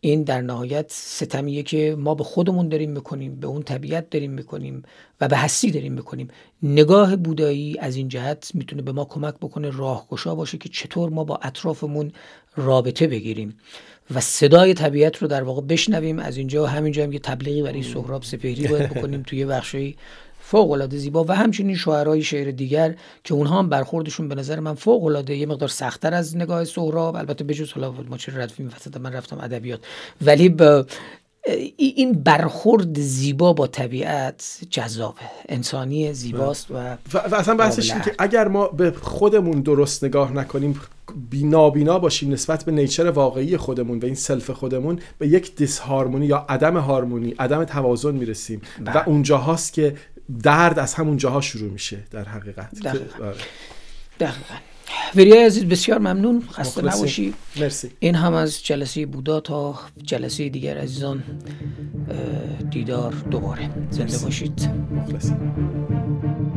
این در نهایت ستمیه که ما به خودمون داریم می‌کنیم به اون طبیعت داریم می‌کنیم و به هستی داریم می‌کنیم نگاه بودایی از این جهت می‌تونه به ما کمک بکنه راهگشا باشه که چطور ما با اطرافمون رابطه بگیریم و صدای طبیعت رو در واقع بشنویم از اینجا و همینجا هم یه تبلیغی برای سهراب سپهری باید بکنیم توی بخشی فوق العاده زیبا و همچنین شاعرای شعر دیگر که اونها هم برخوردشون به نظر من فوق العاده یه مقدار سختتر از نگاه سهراب. البته بجز حالا ما چه ردفی من رفتم ادبیات. ولی به این برخورد زیبا با طبیعت جذابه. انسانی زیباست و و, و اصلا بحثش که اگر ما به خودمون درست نگاه نکنیم نابینا باشیم نسبت به نیچر واقعی خودمون و این سلف خودمون به یک دیسهارمونی یا عدم هارمونی عدم توازن می‌رسیم. و بله. اونجا هاست که درد از همون جاها شروع میشه در حقیقت. دقیقاً. آره. دقیقا. عزیز بسیار ممنون. خسته. نباشی. مرسی. این هم از جلسه بودا تا جلسه دیگر عزیزان دیدار دوباره. زنده باشید. مخلصیم.